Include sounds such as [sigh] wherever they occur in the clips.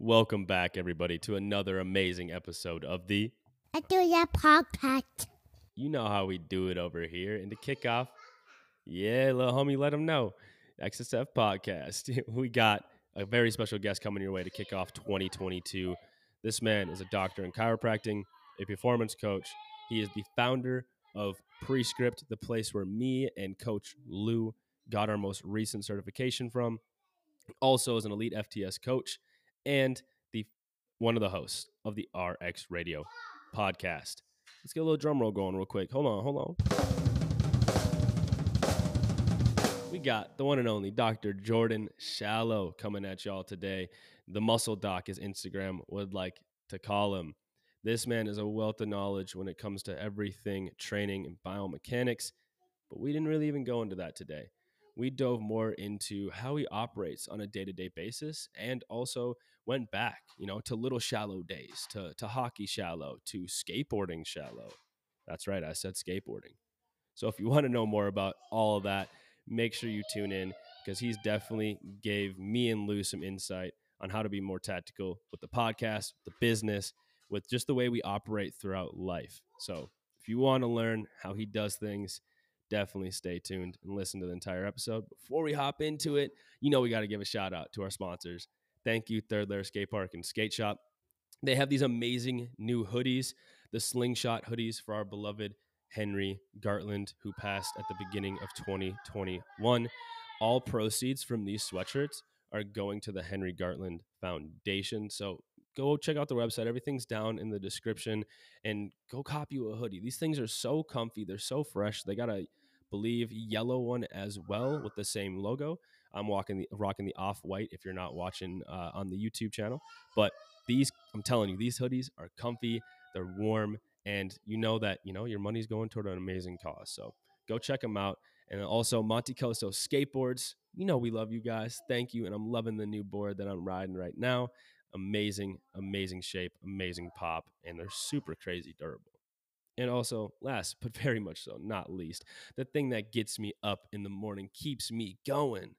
Welcome back, everybody, to another amazing episode of the I do that podcast. You Know How We Do It over here. And to kick off, yeah, little homie, let them know. XSF podcast. [laughs] we got a very special guest coming your way to kick off 2022. This man is a doctor in chiropractic, a performance coach. He is the founder of Prescript, the place where me and Coach Lou got our most recent certification from. Also, is an elite FTS coach and the one of the hosts of the RX Radio podcast. Let's get a little drum roll going real quick. Hold on, hold on. We got the one and only Dr. Jordan Shallow coming at y'all today. The muscle doc, as Instagram would like to call him. This man is a wealth of knowledge when it comes to everything training and biomechanics, but we didn't really even go into that today. We dove more into how he operates on a day to day basis and also went back, you know, to little shallow days, to, to hockey shallow, to skateboarding shallow. That's right, I said skateboarding. So if you want to know more about all of that, make sure you tune in because he's definitely gave me and Lou some insight on how to be more tactical with the podcast, the business, with just the way we operate throughout life. So if you want to learn how he does things, definitely stay tuned and listen to the entire episode. Before we hop into it, you know we got to give a shout out to our sponsors. Thank you, Third Layer Skate Park and Skate Shop. They have these amazing new hoodies, the slingshot hoodies for our beloved Henry Gartland, who passed at the beginning of 2021. All proceeds from these sweatshirts are going to the Henry Gartland Foundation. So go check out the website. Everything's down in the description and go copy you a hoodie. These things are so comfy, they're so fresh. They got a believe yellow one as well with the same logo. I'm walking the rocking the off white if you're not watching uh, on the YouTube channel. But these, I'm telling you, these hoodies are comfy, they're warm, and you know that you know your money's going toward an amazing cause. So go check them out. And also Monte Costo skateboards. You know we love you guys. Thank you, and I'm loving the new board that I'm riding right now. Amazing, amazing shape, amazing pop, and they're super crazy durable. And also, last but [laughs] very much so, not least, the thing that gets me up in the morning, keeps me going.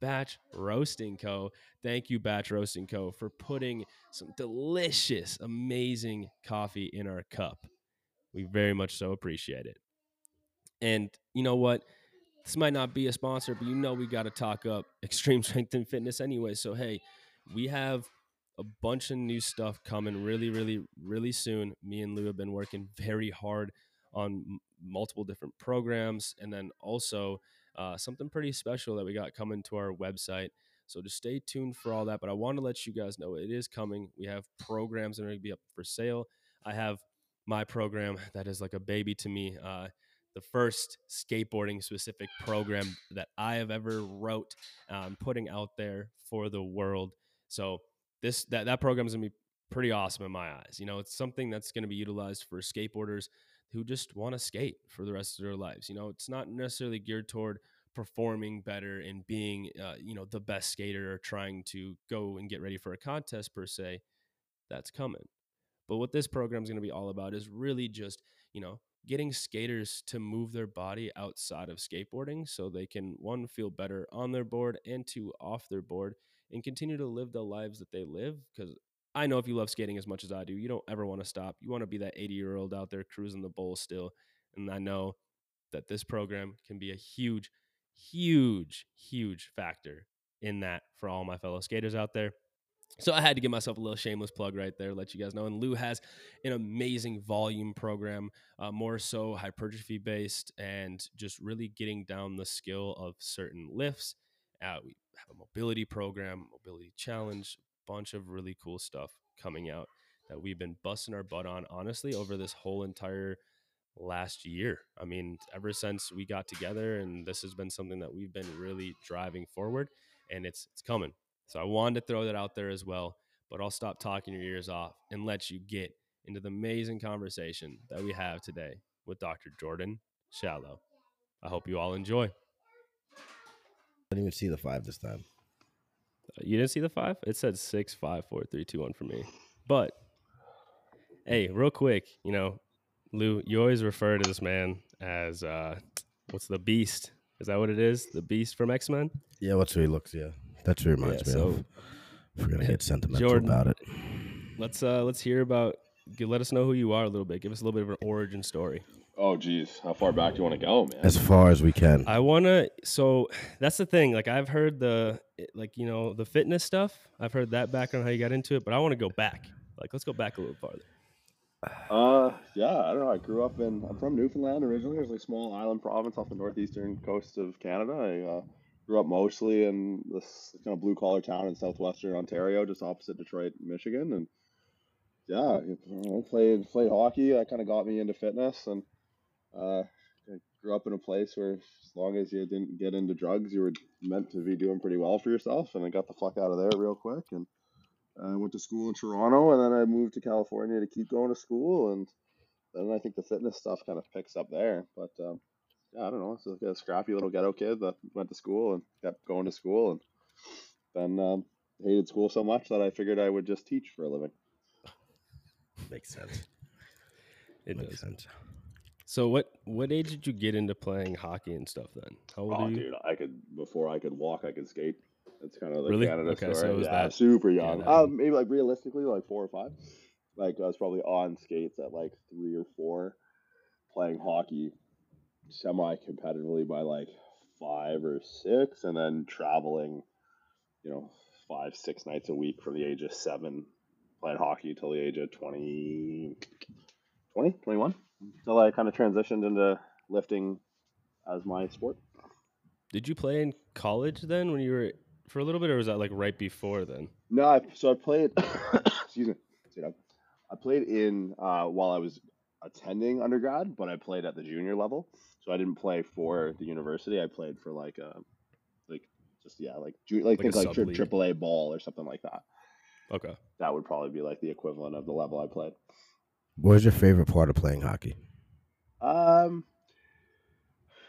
Batch Roasting Co. Thank you, Batch Roasting Co., for putting some delicious, amazing coffee in our cup. We very much so appreciate it. And you know what? This might not be a sponsor, but you know we got to talk up extreme strength and fitness anyway. So, hey, we have a bunch of new stuff coming really, really, really soon. Me and Lou have been working very hard on m- multiple different programs, and then also uh, something pretty special that we got coming to our website. So just stay tuned for all that. But I want to let you guys know it is coming. We have programs that are going to be up for sale. I have my program that is like a baby to me. Uh, the first skateboarding specific program that I have ever wrote, um, putting out there for the world. So this that that program is gonna be pretty awesome in my eyes. You know, it's something that's gonna be utilized for skateboarders who just want to skate for the rest of their lives. You know, it's not necessarily geared toward performing better and being, uh, you know, the best skater or trying to go and get ready for a contest per se. That's coming. But what this program is going to be all about is really just, you know, getting skaters to move their body outside of skateboarding so they can one feel better on their board and two off their board and continue to live the lives that they live because I know if you love skating as much as I do, you don't ever want to stop. You want to be that 80 year old out there cruising the bowl still. And I know that this program can be a huge, huge, huge factor in that for all my fellow skaters out there. So I had to give myself a little shameless plug right there, let you guys know. And Lou has an amazing volume program, uh, more so hypertrophy based, and just really getting down the skill of certain lifts. Uh, we have a mobility program, mobility challenge, bunch of really cool stuff coming out that we've been busting our butt on honestly over this whole entire last year. I mean, ever since we got together and this has been something that we've been really driving forward and it's it's coming. So I wanted to throw that out there as well, but I'll stop talking your ears off and let you get into the amazing conversation that we have today with Dr. Jordan Shallow. I hope you all enjoy. I didn't even see the five this time. You didn't see the five? It said six, five, four, three, two, one for me. But hey, real quick, you know, Lou, you always refer to this man as uh what's the beast? Is that what it is? The beast from X Men? Yeah, what's who he looks? Yeah, that's who he reminds Yeah, me so- of. If we're gonna get sentimental Jordan. about it. Let's uh let's hear about. Let us know who you are a little bit. Give us a little bit of an origin story. Oh, geez, how far back do you want to go, man? As far as we can. I wanna. So that's the thing. Like I've heard the like you know the fitness stuff. I've heard that background how you got into it, but I want to go back. Like let's go back a little farther. Uh, yeah, I don't know. I grew up in. I'm from Newfoundland originally. It's like a small island province off the northeastern coast of Canada. I uh, grew up mostly in this kind of blue collar town in southwestern Ontario, just opposite Detroit, Michigan, and yeah, you know, played played hockey. That kind of got me into fitness, and uh, I grew up in a place where as long as you didn't get into drugs, you were meant to be doing pretty well for yourself. And I got the fuck out of there real quick, and I went to school in Toronto, and then I moved to California to keep going to school, and then I think the fitness stuff kind of picks up there. But um, yeah, I don't know. It's like a scrappy little ghetto kid that went to school and kept going to school, and then um, hated school so much that I figured I would just teach for a living. Makes sense. It Makes does. sense. So what what age did you get into playing hockey and stuff then? How old Oh, are you? dude, I could before I could walk, I could skate. That's kind of the Really? Canada Okay, story. it was yeah, that- super young. that um, maybe like realistically, like four or five. Like I was probably on skates at like three or four, playing hockey semi-competitively by like five or six, and then traveling, you know, five six nights a week from the age of seven, playing hockey till the age of 20, 20 21. Until I kind of transitioned into lifting as my sport. Did you play in college then when you were for a little bit, or was that like right before then? No, I, so I played. [coughs] excuse me. I played in uh, while I was attending undergrad, but I played at the junior level. So I didn't play for the university. I played for like a, like just yeah, like ju- like, Like think like tri- sub-league. triple A ball or something like that. Okay. That would probably be like the equivalent of the level I played. What was your favorite part of playing hockey? Um,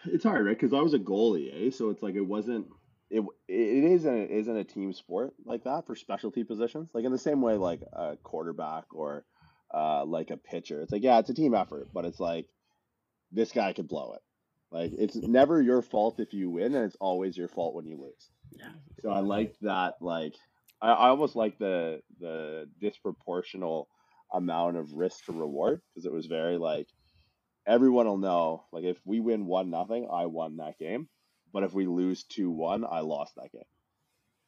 it's hard, right? Because I was a goalie, eh? So it's like it wasn't. It it isn't it isn't a team sport like that for specialty positions. Like in the same way, like a quarterback or uh like a pitcher. It's like yeah, it's a team effort, but it's like this guy could blow it. Like it's never your fault if you win, and it's always your fault when you lose. Yeah. So I liked that. Like I, I almost like the the disproportional amount of risk to reward because it was very like everyone will know like if we win one nothing, I won that game. But if we lose two one, I lost that game.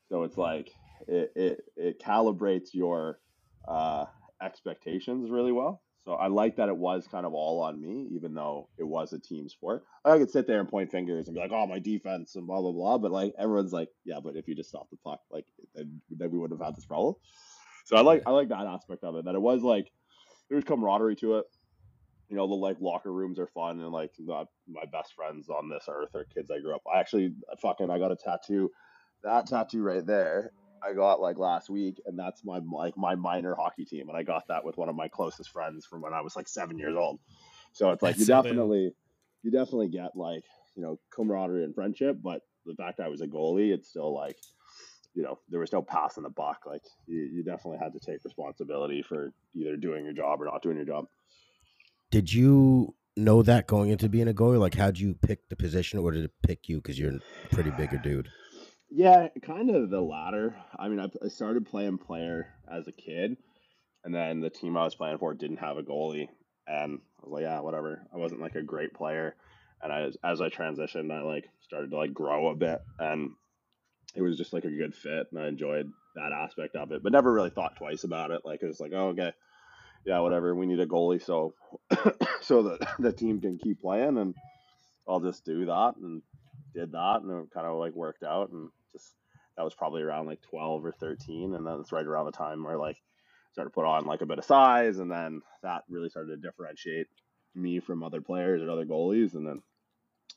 So it's like it it, it calibrates your uh, expectations really well. So I like that it was kind of all on me, even though it was a team sport. I could sit there and point fingers and be like, "Oh, my defense," and blah blah blah. But like everyone's like, "Yeah, but if you just stop the puck, like then, then we wouldn't have had this problem." So I like I like that aspect of it. That it was like there was camaraderie to it. You know, the like locker rooms are fun, and like the, my best friends on this earth are kids I grew up. I actually fucking I got a tattoo. That tattoo right there, I got like last week, and that's my like my minor hockey team, and I got that with one of my closest friends from when I was like seven years old. So it's like That's you so definitely, you definitely get like you know camaraderie and friendship, but the fact I was a goalie, it's still like, you know, there was no passing the buck. Like you, you definitely had to take responsibility for either doing your job or not doing your job. Did you know that going into being a goalie? Like, how'd you pick the position, or did it pick you because you're a pretty bigger dude? Yeah, kind of the latter. I mean, I, I started playing player as a kid, and then the team I was playing for didn't have a goalie, and I was like, yeah, whatever. I wasn't like a great player, and I as I transitioned, I like started to like grow a bit, and it was just like a good fit, and I enjoyed that aspect of it, but never really thought twice about it. Like it was like, oh, okay, yeah, whatever. We need a goalie, so [coughs] so that the team can keep playing, and I'll just do that, and did that, and it kind of like worked out, and just that was probably around like 12 or 13 and then it's right around the time where like started to put on like a bit of size and then that really started to differentiate me from other players and other goalies and then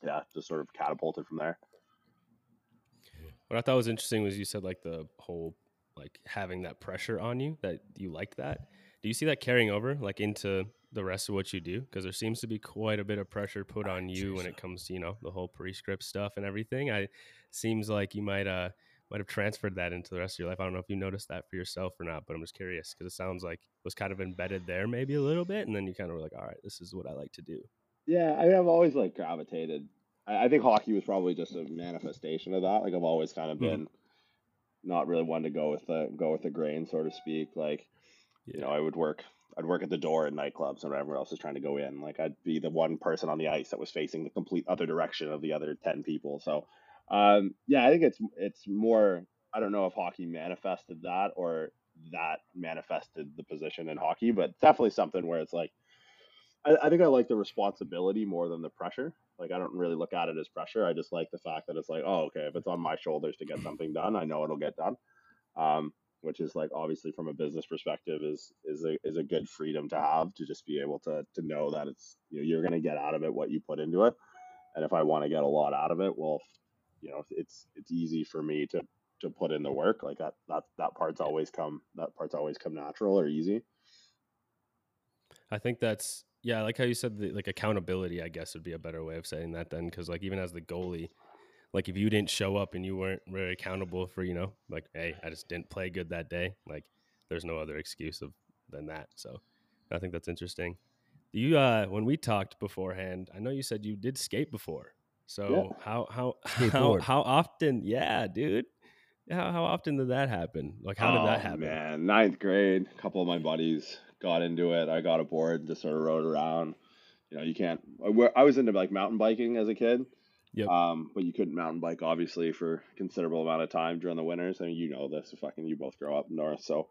yeah just sort of catapulted from there What I thought was interesting was you said like the whole like having that pressure on you that you like that. Do you see that carrying over like into the rest of what you do? Because there seems to be quite a bit of pressure put on you when it comes to you know the whole prescript stuff and everything. I seems like you might uh might have transferred that into the rest of your life. I don't know if you noticed that for yourself or not, but I'm just curious because it sounds like it was kind of embedded there maybe a little bit, and then you kind of were like, all right, this is what I like to do. yeah i mean i've always like gravitated I, I think hockey was probably just a manifestation of that like i've always kind of Mhm. been not really one to go with the go with the grain, so to speak. Like, you know, I would work I'd work at the door at nightclubs and everyone else is trying to go in. Like I'd be the one person on the ice that was facing the complete other direction of the other ten people. So, um, yeah, I think it's it's more. I don't know if hockey manifested that or that manifested the position in hockey, but definitely something where it's like. I, I think I like the responsibility more than the pressure. Like I don't really look at it as pressure. I just like the fact that it's like, oh, okay, if it's on my shoulders to get something done, I know it'll get done. Um, which is like obviously from a business perspective is is a is a good freedom to have to just be able to to know that it's you know you're going to get out of it what you put into it and if i want to get a lot out of it well you know it's it's easy for me to to put in the work like that that that part's always come that part's always come natural or easy i think that's yeah I like how you said the, like accountability i guess would be a better way of saying that then because like even as the goalie like if you didn't show up and you weren't very accountable for you know like hey i just didn't play good that day like there's no other excuse of than that so i think that's interesting. You uh when we talked beforehand i know you said you did skate before so yeah. how how [laughs] how how often yeah dude how, how often did that happen? Like how oh, did that oh, happen? man ninth grade a couple of my buddies got into it i got a board and just sort of rode around you know you can't i was into like mountain biking as a kid Yep. Um, but you couldn't mountain bike obviously for a considerable amount of time during the winters. I mean, you know this. Fucking, you both grow up north, so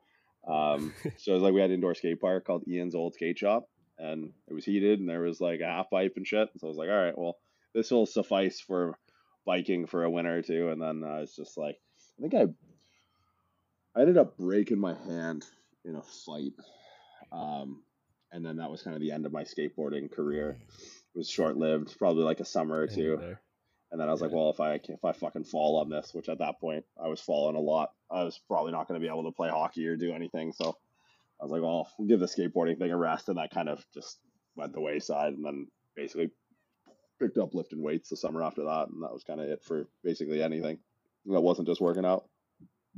um, [laughs] so it was like we had an indoor skate park called Ian's Old Skate Shop, and it was heated, and there was like a half pipe and shit. So I was like, all right, well, this will suffice for biking for a winter or two. And then I was just like, I think I I ended up breaking my hand in a fight. Um, and then that was kind of the end of my skateboarding career. It was short lived, probably like a summer or two. And then I was like, well, if I if I fucking fall on this, which at that point I was falling a lot, I was probably not going to be able to play hockey or do anything. So I was like, well, we'll give the skateboarding thing a rest, and that kind of just went the wayside. And then basically picked up lifting weights the summer after that, and that was kind of it for basically anything that wasn't just working out.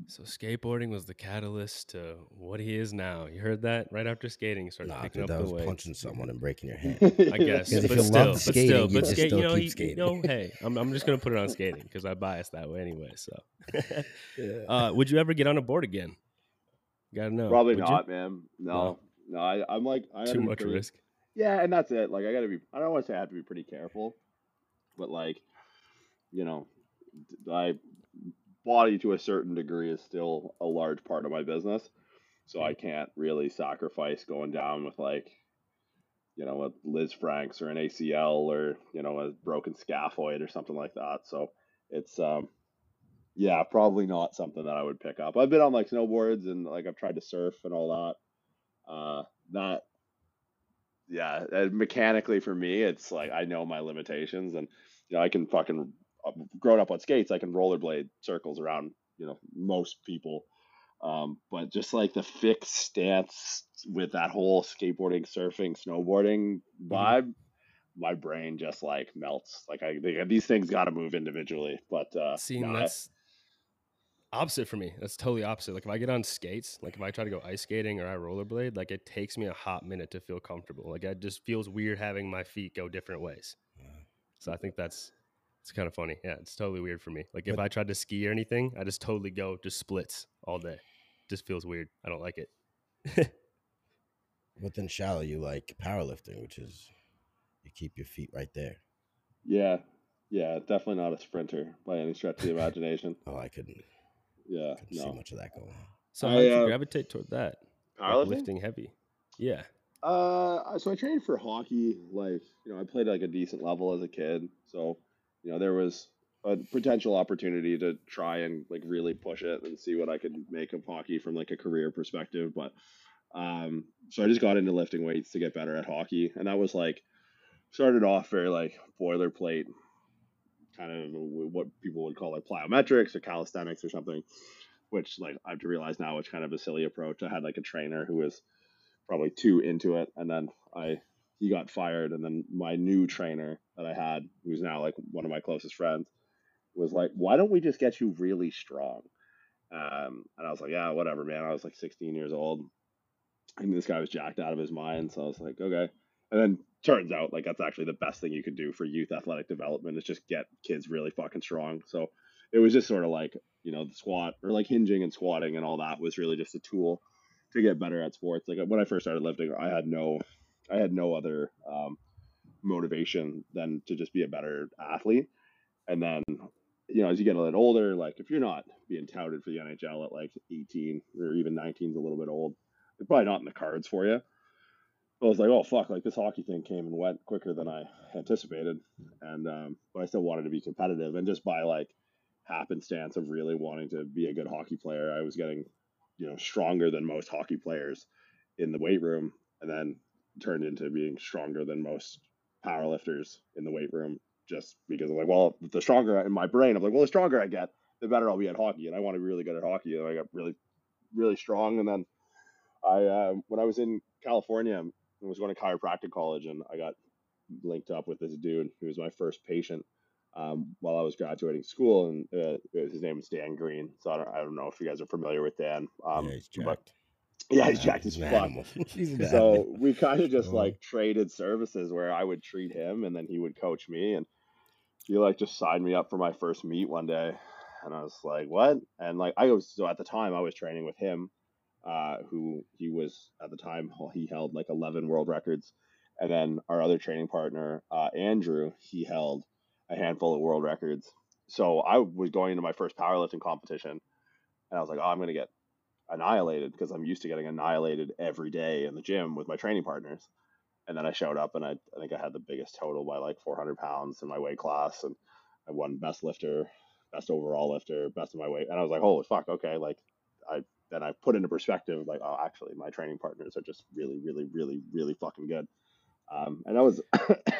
So skateboarding was the catalyst to what he is now. You heard that right after skating, started nah, picking dude, up that the was weight. punching someone and breaking your hand. [laughs] I guess, but if you still, love skating, but still, you but just skate, still you know, keep he, skating. you know, [laughs] hey, I'm, I'm just gonna put it on skating because I bias that way anyway. So, yeah. uh, would you ever get on a board again? gotta know. Probably would not, you? man. No, no. I, I'm like I Too much pretty, risk. Yeah, and that's it. Like I gotta be. I don't want to say I have to be pretty careful, but like, you know, I body to a certain degree is still a large part of my business. So I can't really sacrifice going down with like, you know, a Lisfrancs or an ACL or, you know, a broken scaphoid or something like that. So it's, um, yeah, probably not something that I would pick up. I've been on like snowboards and like I've tried to surf and all that. Uh, not, yeah, mechanically for me, it's like I know my limitations and, you know, I can fucking grown up on skates, I can rollerblade circles around, you know, most people. Um, but just like the fixed stance with that whole skateboarding, surfing, snowboarding mm-hmm. vibe, mm-hmm. my brain just like melts. Like I, they, these things got to move individually. But uh, see, no, that's I, opposite for me. That's totally opposite. Like if I get on skates, like if I try to go ice skating or I rollerblade, like it takes me a hot minute to feel comfortable. Like it just feels weird having my feet go different ways. So I think that's it's kind of funny. Yeah, it's totally weird for me. Like if I tried to ski or anything, I just totally go just splits all day. Just feels weird. I don't like it. [laughs] but then shallow, you like powerlifting, which is you keep your feet right there. Yeah, yeah, definitely not a sprinter by any stretch of the [laughs] imagination. oh, I couldn't. Yeah, couldn't no. see much of that going on. So how did you uh, gravitate toward that? Powerlifting, like lifting heavy. Yeah. Uh, so I trained for hockey. Like, you know, I played like a decent level as a kid. So you know, there was a potential opportunity to try and like really push it and see what I could make of hockey from like a career perspective. But um, so I just got into lifting weights to get better at hockey, and that was like started off very like boilerplate, kind of what people would call like plyometrics or calisthenics or something. Which like I have to realize now, it's kind of a silly approach. I had like a trainer who was probably too into it, and then I he got fired, and then my new trainer that I had, who's now like one of my closest friends, was like, "Why don't we just get you really strong?" Um, and I was like, "Yeah, whatever, man." I was like 16 years old, and this guy was jacked out of his mind. So I was like, "Okay." And then turns out like that's actually the best thing you can do for youth athletic development is just get kids really fucking strong. So it was just sort of like you know the squat or like hinging and squatting and all that was really just a tool to get better at sports. Like when I first started lifting, I had no I had no other um, motivation than to just be a better athlete. And then you know, as you get a little older, like if you're not being touted for the NHL at like 18 or even 19 is a little bit old, they're probably not in the cards for you. I was like, oh fuck, like this hockey thing came and went quicker than I anticipated, and um, but I still wanted to be competitive, and just by like happenstance of really wanting to be a good hockey player, I was getting, you know, stronger than most hockey players in the weight room, and then turned into being stronger than most powerlifters in the weight room just because I'm like, well, the stronger in my brain, I'm like, well, the stronger I get, the better I'll be at hockey, and I want to be really good at hockey, and I got really, really strong, and then I uh, when I was in California, I was going to chiropractic college, and I got linked up with this dude who was my first patient um, while I was graduating school, and uh, his name is Dan Green. So I don't, I don't know if you guys are familiar with Dan. Um, yeah, he's but- jacked. Yeah, he's jacked as fuck. animal. [laughs] He's an [laughs] So we kind of [laughs] just Oh. like traded services where I would treat him and then he would coach me. And he like just signed me up for my first meet one day. And I was like, what? And like, I was, so at the time I was training with him, uh, who he was at the time, he held like 11 world records. And then our other training partner, uh, Andrew, he held a handful of world records. So I was going into my first powerlifting competition and I was like, oh, I'm going to get annihilated because I'm used to getting annihilated every day in the gym with my training partners. And then I showed up and I, I think I had the biggest total by like 400 pounds in my weight class. And I won best lifter, best overall lifter, best of my weight. And I was like, holy fuck, okay. Like, I then I put into perspective, like, oh, actually, my training partners are just really, really, really, really fucking good. Um, and that was [coughs]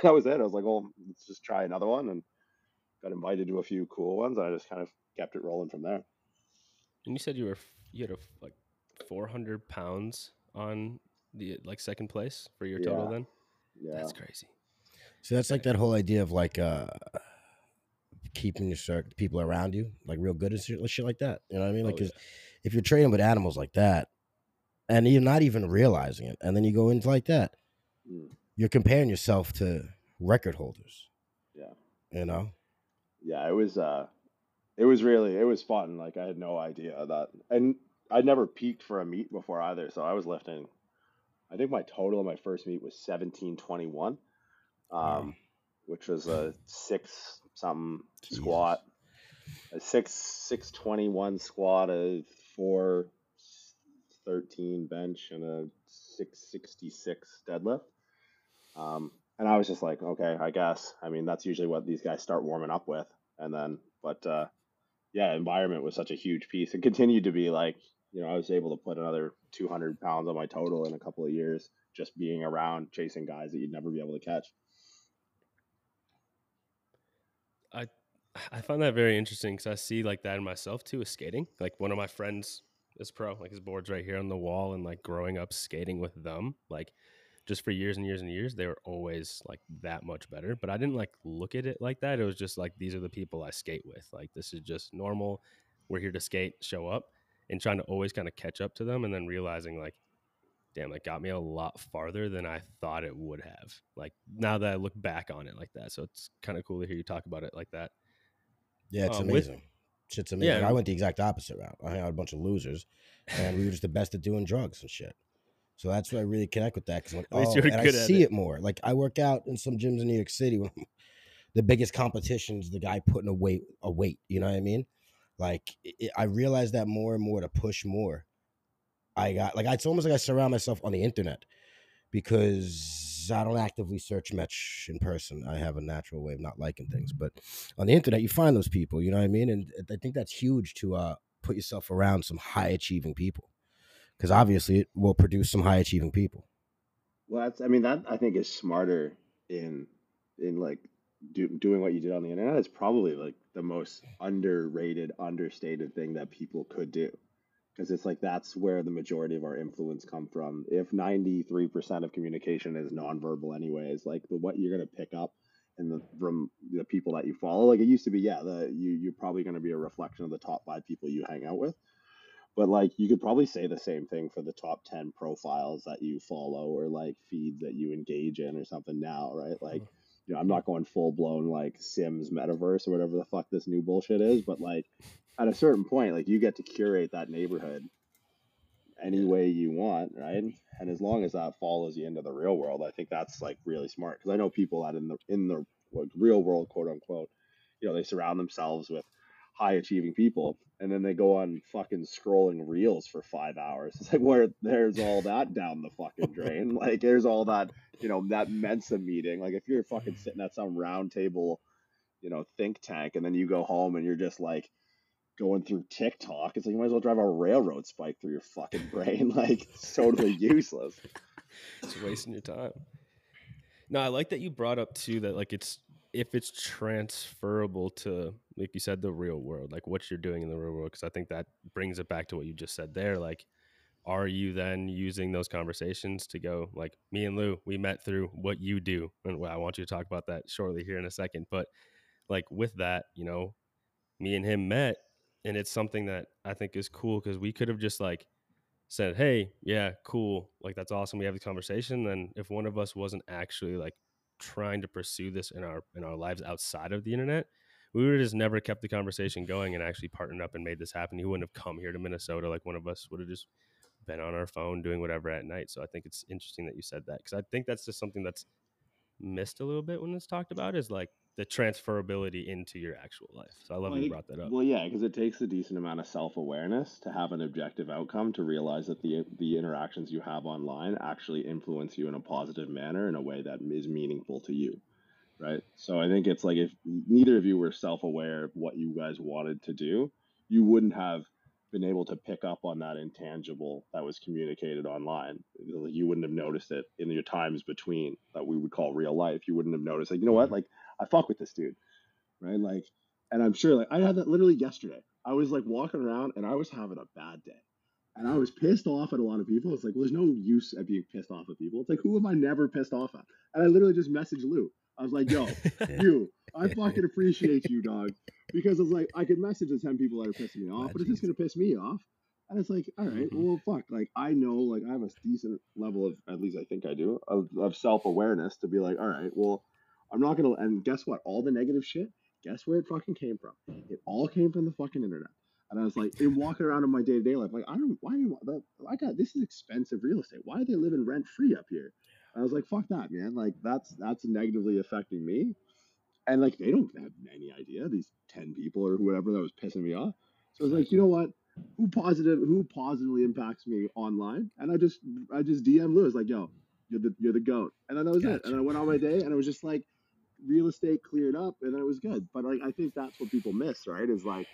that was it. I was like, well, let's just try another one, and got invited to a few cool ones. And I just kind of kept it rolling from there. And you said you were you had a like 400 pounds on the like second place for your total. Yeah. Then Yeah, that's crazy. So that's like that whole idea of like uh keeping your cir- people around you like real good and shit, shit like that. You know what I mean? Like, Oh, 'cause if you're training with animals like that, and you're not even realizing it, and then you go into like that, Mm. you're comparing yourself to record holders. yeah. You know? yeah, it was uh it was really it was fun. Like I had no idea that and I'd never peaked for a meet before either. So I was lifting I think my total in my first meet was seventeen twenty one. Um Wow. which was a six something Jesus. squat. A six six twenty one squat, a four thirteen bench and a six sixty six deadlift. Um and I was just like, okay, I guess. I mean, that's usually what these guys start warming up with. And then, but uh, yeah, environment was such a huge piece. and continued to be like, you know, I was able to put another 200 pounds on my total in a couple of years just being around chasing guys that you'd never be able to catch. I I find that very interesting because I see like that in myself too with skating. Like one of my friends is pro, like his board's right here on the wall, and like growing up skating with them, like just for years and years and years, they were always like that much better. But I didn't like look at it like that. It was just like these are the people I skate with. Like this is just normal. We're here to skate, show up, and trying to always kind of catch up to them, and then realizing like, damn, it got me a lot farther than I thought it would have. Like now that I look back on it like that, so it's kind of cool to hear you talk about it like that. Yeah, it's um, with- amazing. Shit's amazing. Yeah. I went the exact opposite route. I had a bunch of losers, and we were just the best at doing drugs and shit. So that's why I really connect with that because like, oh, and I see it. it. more. Like I work out in some gyms in New York City. When [laughs] the biggest competitions, the guy putting a weight, a weight. You know what I mean? Like it, I realize that more and more to push more. I got like it's almost like I surround myself on the internet because I don't actively search much in person. I have a natural way of not liking things, but on the internet you find those people. You know what I mean? And I think that's huge to uh, put yourself around some high achieving people because obviously it will produce some high achieving people. Well, that's, I mean, that I think is smarter in, in like do, doing what you did on the internet is probably like the most underrated, understated thing that people could do. Because it's like that's where the majority of our influence come from. If 93% of communication is nonverbal anyways, like the what you're to pick up and the from the people that you follow, like it used to be, yeah, the you you're probably going to be a reflection of the top 5 people you hang out with. But like you could probably say the same thing for the top 10 profiles that you follow or like feeds that you engage in or something now, right? Like mm-hmm. you know, I'm not going full blown like Sims metaverse or whatever the fuck this new bullshit is, but like at a certain point, like you get to curate that neighborhood any way you want, right? And as long as that follows you into the real world, I think that's like really smart. Because I know people that in the in the like, real world, quote unquote, you know, they surround themselves with high achieving people, and then they go on fucking scrolling reels for five hours. [laughs] It's like where there's all that down the fucking drain. [laughs] like there's all that, you know, that Mensa meeting. Like if you're fucking sitting at some round table, you know, think tank, and then you go home and you're just like going through TikTok. It's like you might as well drive a railroad spike through your fucking [laughs] brain. Like it's totally useless. It's wasting your time. No, I like that you brought up too that like it's if it's transferable to like you said the real world, like what you're doing in the real world because I think that brings it back to what you just said there like are you then using those conversations to go like me and Lou, we met through what you do and I want you to talk about that shortly here in a second, but like with that, you know, me and him met and it's something that I think is cool because we could have just like said, "Hey, yeah, cool, like that's awesome." We have the conversation. and if one of us wasn't actually like trying to pursue this in our in our lives outside of the internet, we would have just never kept the conversation going and actually partnered up and made this happen. He wouldn't have come here to Minnesota. Like one of us would have just been on our phone doing whatever at night. So I think it's interesting that you said that because I think that's just something that's missed a little bit when it's talked about is like the transferability into your actual life. So I love Well, you brought that up. Well, yeah, because it takes a decent amount of self awareness to have an objective outcome to realize that the the interactions you have online actually influence you in a positive manner in a way that is meaningful to you, right? So I think it's like if neither of you were self aware of what you guys wanted to do, you wouldn't have been able to pick up on that intangible that was communicated online. You wouldn't have noticed it in your times between that we would call real life. You wouldn't have noticed, like, you know what, mm-hmm. like I fuck with this dude, right? Like, and I'm sure, like, I had that literally yesterday. I was like walking around and I was having a bad day. And I was pissed off at a lot of people. It's like, well, there's no use at being pissed off at people. It's like, who have I never pissed off at? And I literally just messaged Lou. I was like, yo, [laughs] you, I fucking appreciate you, dog. Because it's like, I could message the 10 people that are pissing me off, but it's just going to piss me off. And it's like, all right, Mhm. well, fuck. Like, I know, like, I have a decent level of, at least I think I do, of, of self awareness to be like, all right, well, I'm not going to, and guess what? All the negative shit, guess where it fucking came from? It all came from the fucking internet. And I was like, in walking around in my day to day life, like, I don't, why do you, want that? I got, this is expensive real estate. Why are they living rent free up here? And I was like, fuck that, man. Like, that's, that's negatively affecting me. And like, they don't have any idea, these 10 people or whoever that was pissing me off. So I was like, you know what? Who positive, who positively impacts me online? And I just, I just DM Lewis, like, yo, you're the, you're the goat. And then that was it. And I went on my day and it was just like, real estate cleared up and it was good. But like, I think that's what people miss, right? Is like,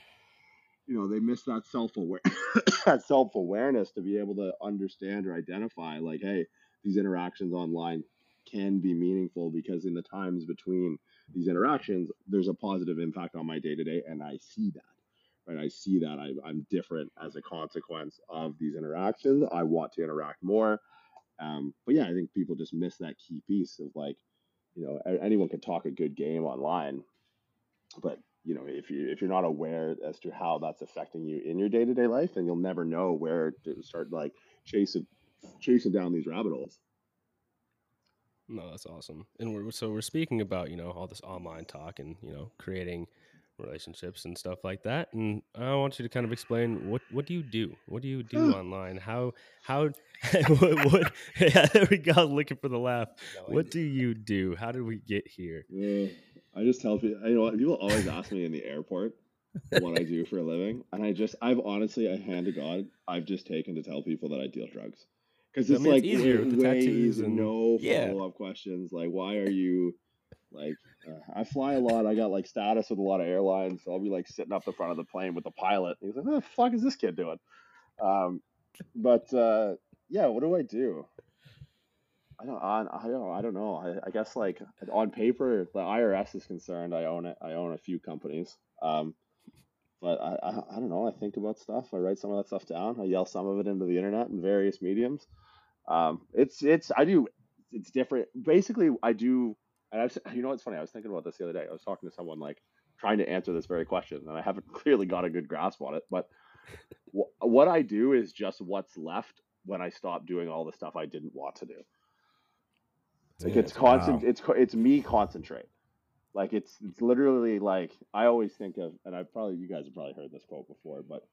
you know, they miss that self aware [coughs] that self awareness to be able to understand or identify like, hey, these interactions online can be meaningful because in the times between these interactions, there's a positive impact on my day to day, and I see that. Right, I see that I, I'm different as a consequence of these interactions. I want to interact more, um, but yeah, I think people just miss that key piece of like, you know, anyone can talk a good game online, but you know, if you if you're not aware as to how that's affecting you in your day to day life, then you'll never know where to start like chasing chasing down these rabbit holes. No, that's awesome. And we're so we're speaking about you know all this online talk and you know creating relationships and stuff like that. And I want you to kind of explain what what do you do? What do you do hmm. online? How how [laughs] what, what [laughs] yeah, there we go looking for the laugh. No What do you do? How did we get here? Yeah, I just tell people, you know, what, people always ask me in the airport what I do for a living, and I just, I've honestly, I hand to God, I've just taken to tell people that I deal drugs, because it's like easier with the tattoos and- no follow up questions, like why are you, like, uh, I fly a lot, I got like status with a lot of airlines, so I'll be like sitting up the front of the plane with the pilot, and he's like, what the fuck is this kid doing? Um, but uh, yeah, what do I do? I don't, I, I don't, I don't know. I, I guess like on paper, the IRS is concerned. I own it. I own a few companies. Um, but I, I, I don't know. I think about stuff. I write some of that stuff down. I yell some of it into the internet in various mediums. Um, it's, it's, I do, it's different. Basically, I do, and I've, [laughs] you know, what's funny. I was thinking about this the other day. I was talking to someone like trying to answer this very question, and I haven't [laughs] clearly got a good grasp on it. But [laughs] wh- what I do is just what's left when I stop doing all the stuff I didn't want to do. Like Yeah, it's constant. wow. It's it's me concentrate. Like it's it's literally like I always think of, and I probably you guys have probably heard this quote before, but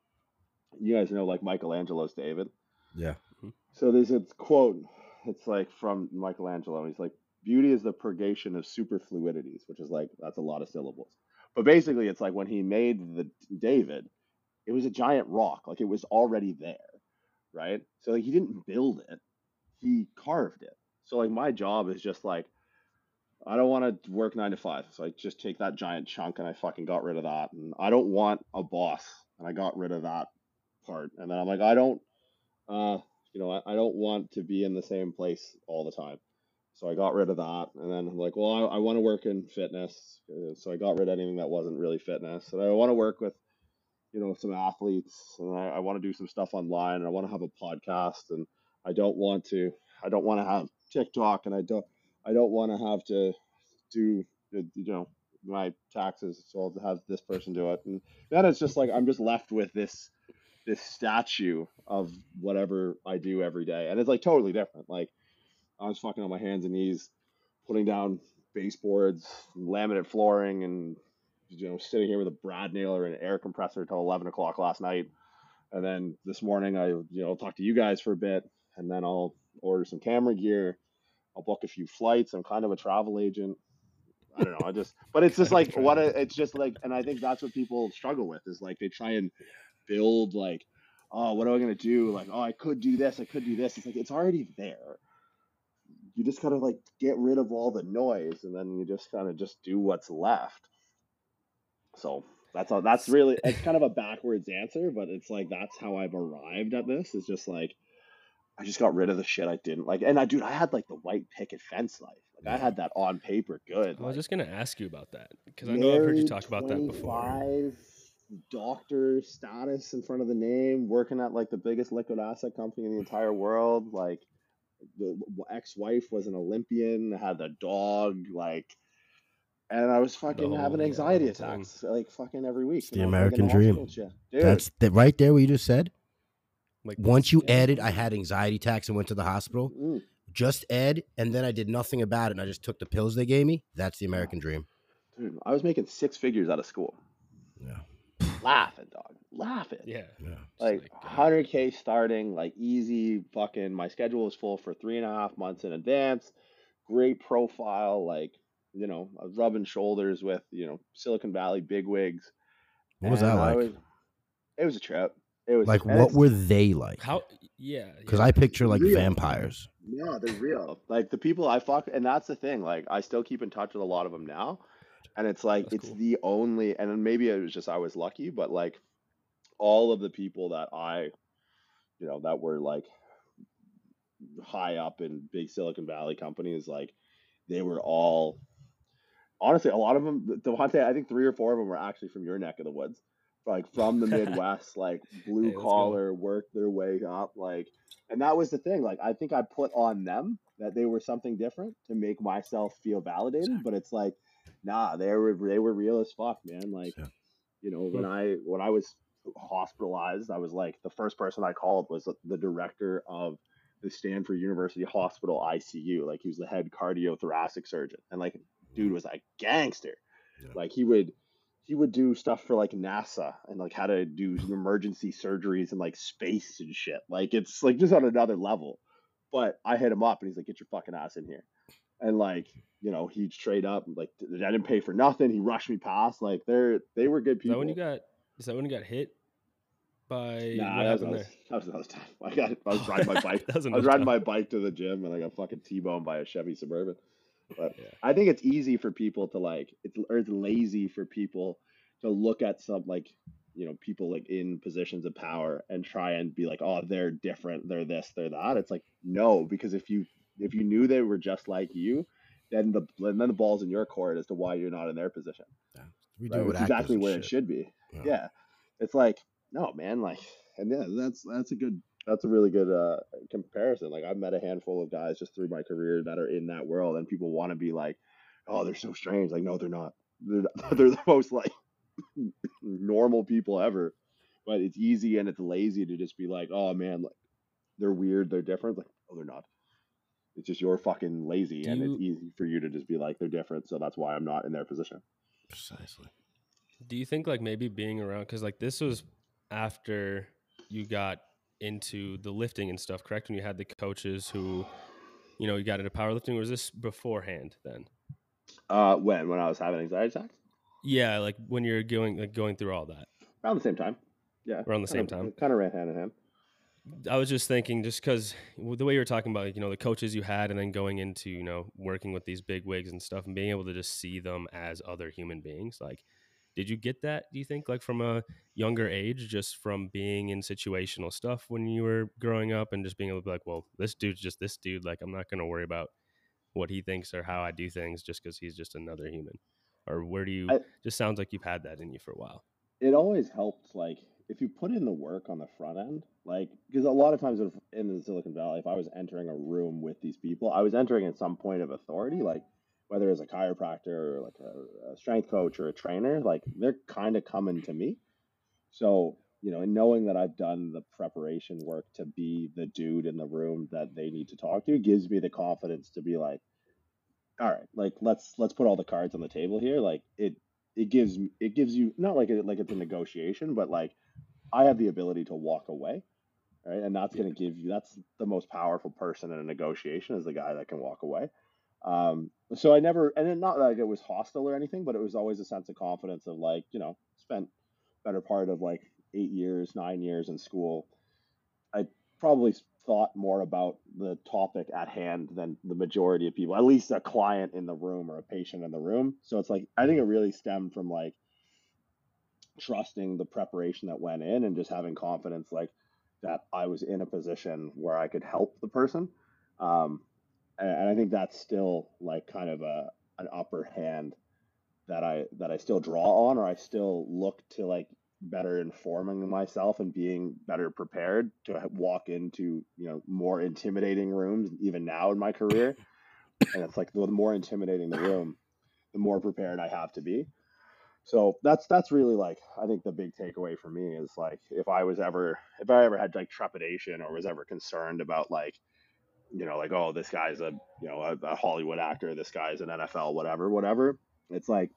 you guys know like Michelangelo's David. Yeah. Mm-hmm. So there's a quote. It's like from Michelangelo. He's like, "Beauty is the purgation of superfluidities," which is like that's a lot of syllables. But basically, it's like when he made the David, it was a giant rock. Like it was already there, right? So like he didn't build it; he carved it. So like my job is just like I don't want to work nine to five, so I just take that giant chunk and I fucking got rid of that. And I don't want a boss, and I got rid of that part. And then I'm like, I don't, uh, you know, I, I don't want to be in the same place all the time. So I got rid of that, and then I'm like, well, I, I want to work in fitness, uh, so I got rid of anything that wasn't really fitness, and I want to work with, you know, some athletes, and I, I want to do some stuff online, and I want to have a podcast, and I don't want to, I don't want to have TikTok, and I don't, I don't want to have to do, uh, you know, my taxes, so I'll have this person do it, and then it's just like I'm just left with this, this statue of whatever I do every day, and it's like totally different, like. I was fucking on my hands and knees, putting down baseboards, laminate flooring, and you know, sitting here with a brad nailer and an air compressor till eleven o'clock last night. And then this morning, I you know talk to you guys for a bit, and then I'll order some camera gear. I'll book a few flights. I'm kind of a travel agent. I don't know. I just, but it's just like what a, it's just like, and I think that's what people struggle with is like they try and build like, oh, what am I gonna do? Like, oh, I could do this. I could do this. It's like it's already there you just kind of like get rid of all the noise and then you just kind of just do what's left so that's all that's really it's kind of a backwards answer but it's like that's how i've arrived at this is just like i just got rid of the shit i didn't like and i dude i had like the white picket fence life like i had that on paper good I was like, just gonna ask you about that because I know I've heard you talk about that before. 25, doctor status in front of the name working at like the biggest liquid asset company in the entire world like the ex-wife was an olympian had a dog like and i was fucking The having whole- yeah, anxiety the whole thing. attacks like fucking every week It's the and I like, American dream. hospital shit. Dude, That's the, right there. What you just said. Like Once you yeah. added, I had anxiety attacks and went to the hospital. mm, Just add, and then I did nothing about it, and I just took the pills they gave me. That's the American dream. dude i was making six figures out of school Yeah. laughing dog laughing Yeah. Yeah. Just like uh, 100k starting like easy fucking my schedule was full for three and a half months in advance great profile like you know i was rubbing shoulders with you know silicon valley bigwigs What was that like? was- it was a trip it was Like, what were they like? how? Yeah. Because yeah. I picture like Real. vampires. no they're real like the people i fuck and that's the thing like i still keep in touch with a lot of them now and it's like That's it's cool. the only and maybe it was just i was lucky but like all of the people that i you know that were like high up in big silicon valley companies like they were all honestly a lot of them devontae i think three or four of them were actually from your neck of the woods. Like from the [laughs] midwest like blue Hey, collar worked their way up like and that was the thing like i think i put on them that they were something different to make myself feel validated but it's like nah they were they were real as fuck man. Like Yeah. you know when i when i was hospitalized i was like the first person i called was the director of the stanford university hospital icu like he was the head cardiothoracic surgeon and like dude was a gangster Yeah. like he would he would do stuff for like NASA and like how to do emergency surgeries and like space and shit. Like it's like just on another level. But I hit him up and he's like, "Get your fucking ass in here." And like, you know, he straight up like I didn't pay for nothing. He rushed me past. Like they're they were good Is people. that when you got? Is that when you got hit by? Nah, what that was, happened that, was, that was another time. I got I was riding my [laughs] bike. I was another riding time. my bike to the gym and I got fucking T-boned by a Chevy Suburban. But Yeah. I think it's easy for people to like it's or it's lazy for people to look at some like you know people like in positions of power and try and be like oh they're different they're this they're that it's like no because if you if you knew they were just like you then the then the ball's in your court as to why you're not in their position yeah. We right? do it with It's actors exactly and where it should be Yeah. yeah. It's like no man like and yeah that's that's a good that's a really good uh comparison. Like i've met a handful of guys just through my career that are in that world and people want to be like oh they're so strange. Like no they're not. They're, [laughs] they're the most like [laughs] normal people ever. But it's easy and it's lazy to just be like oh man like they're weird they're different. Like oh they're not. It's just you're fucking lazy, Do and you- it's easy for you to just be like they're different, so that's why I'm not in their position. Precisely. Do you think like maybe being around because like this was after you got into the lifting and stuff, correct? When you had the coaches who, you know, you got into powerlifting. Or was this beforehand then? Uh, when when I was having anxiety attacks Yeah, like when you're going like going through all that. around the same time. Yeah, Around the same time. Kind of ran hand in hand. I was just thinking, just because the way you were talking about, you know, the coaches you had, and then going into, you know, working with these big wigs and stuff, and being able to just see them as other human beings. Like, did you get that? Do you think, like, from a younger age, just from being in situational stuff when you were growing up, and just being able to be like, well, this dude's just this dude. Like, I'm not going to worry about what he thinks or how I do things just because he's just another human. Or where do you? I- just sounds like you've had that in you for a while. it always helped like if you put in the work on the front end like because a lot of times in the silicon valley if i was entering a room with these people i was entering at some point of authority like whether it's a chiropractor or like a, a strength coach or a trainer like they're kind of coming to me so you know and knowing that i've done the preparation work to be the dude in the room that they need to talk to gives me the confidence to be like all right like let's let's put all the cards on the table here like it it gives it gives you not like it like it's a negotiation, but like I have the ability to walk away, right? And that's going to give you that's the most powerful person in a negotiation is the guy that can walk away. Um, so I never and it, not like it was hostile or anything, but it was always a sense of confidence of like you know spent better part of like eight years, nine years in school. I probably thought more about the topic at hand than the majority of people, at least a client in the room or a patient in the room. So it's like, I think it really stemmed from like trusting the preparation that went in and just having confidence, like that I was in a position where I could help the person. Um, and, I think that's still like kind of a, an upper hand that I, that I still draw on, or I still look to like better informing myself and being better prepared to walk into you know more intimidating rooms even now in my career. [laughs] And it's like the more intimidating the room the more prepared i have to be. So that's that's really like i think the big takeaway for me is like if i was ever if i ever had like trepidation or was ever concerned about like you know like oh this guy's a you know a, a hollywood actor this guy's an nfl whatever whatever it's like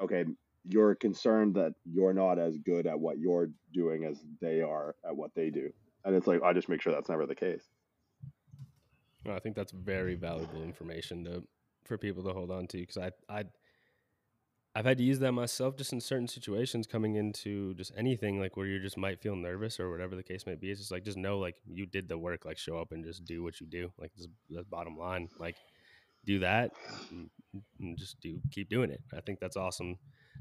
okay you're concerned that you're not as good at what you're doing as they are at what they do. And it's like, I just make sure that's never the case. Well, I think that's very valuable information to for people to hold on to because I I I've had to use that myself just in certain situations coming into just anything like where you just might feel nervous or whatever the case may be. It's just like just know like you did the work, like show up and just do what you do. Like that's bottom line. Like do that and, and just do keep doing it. I think that's awesome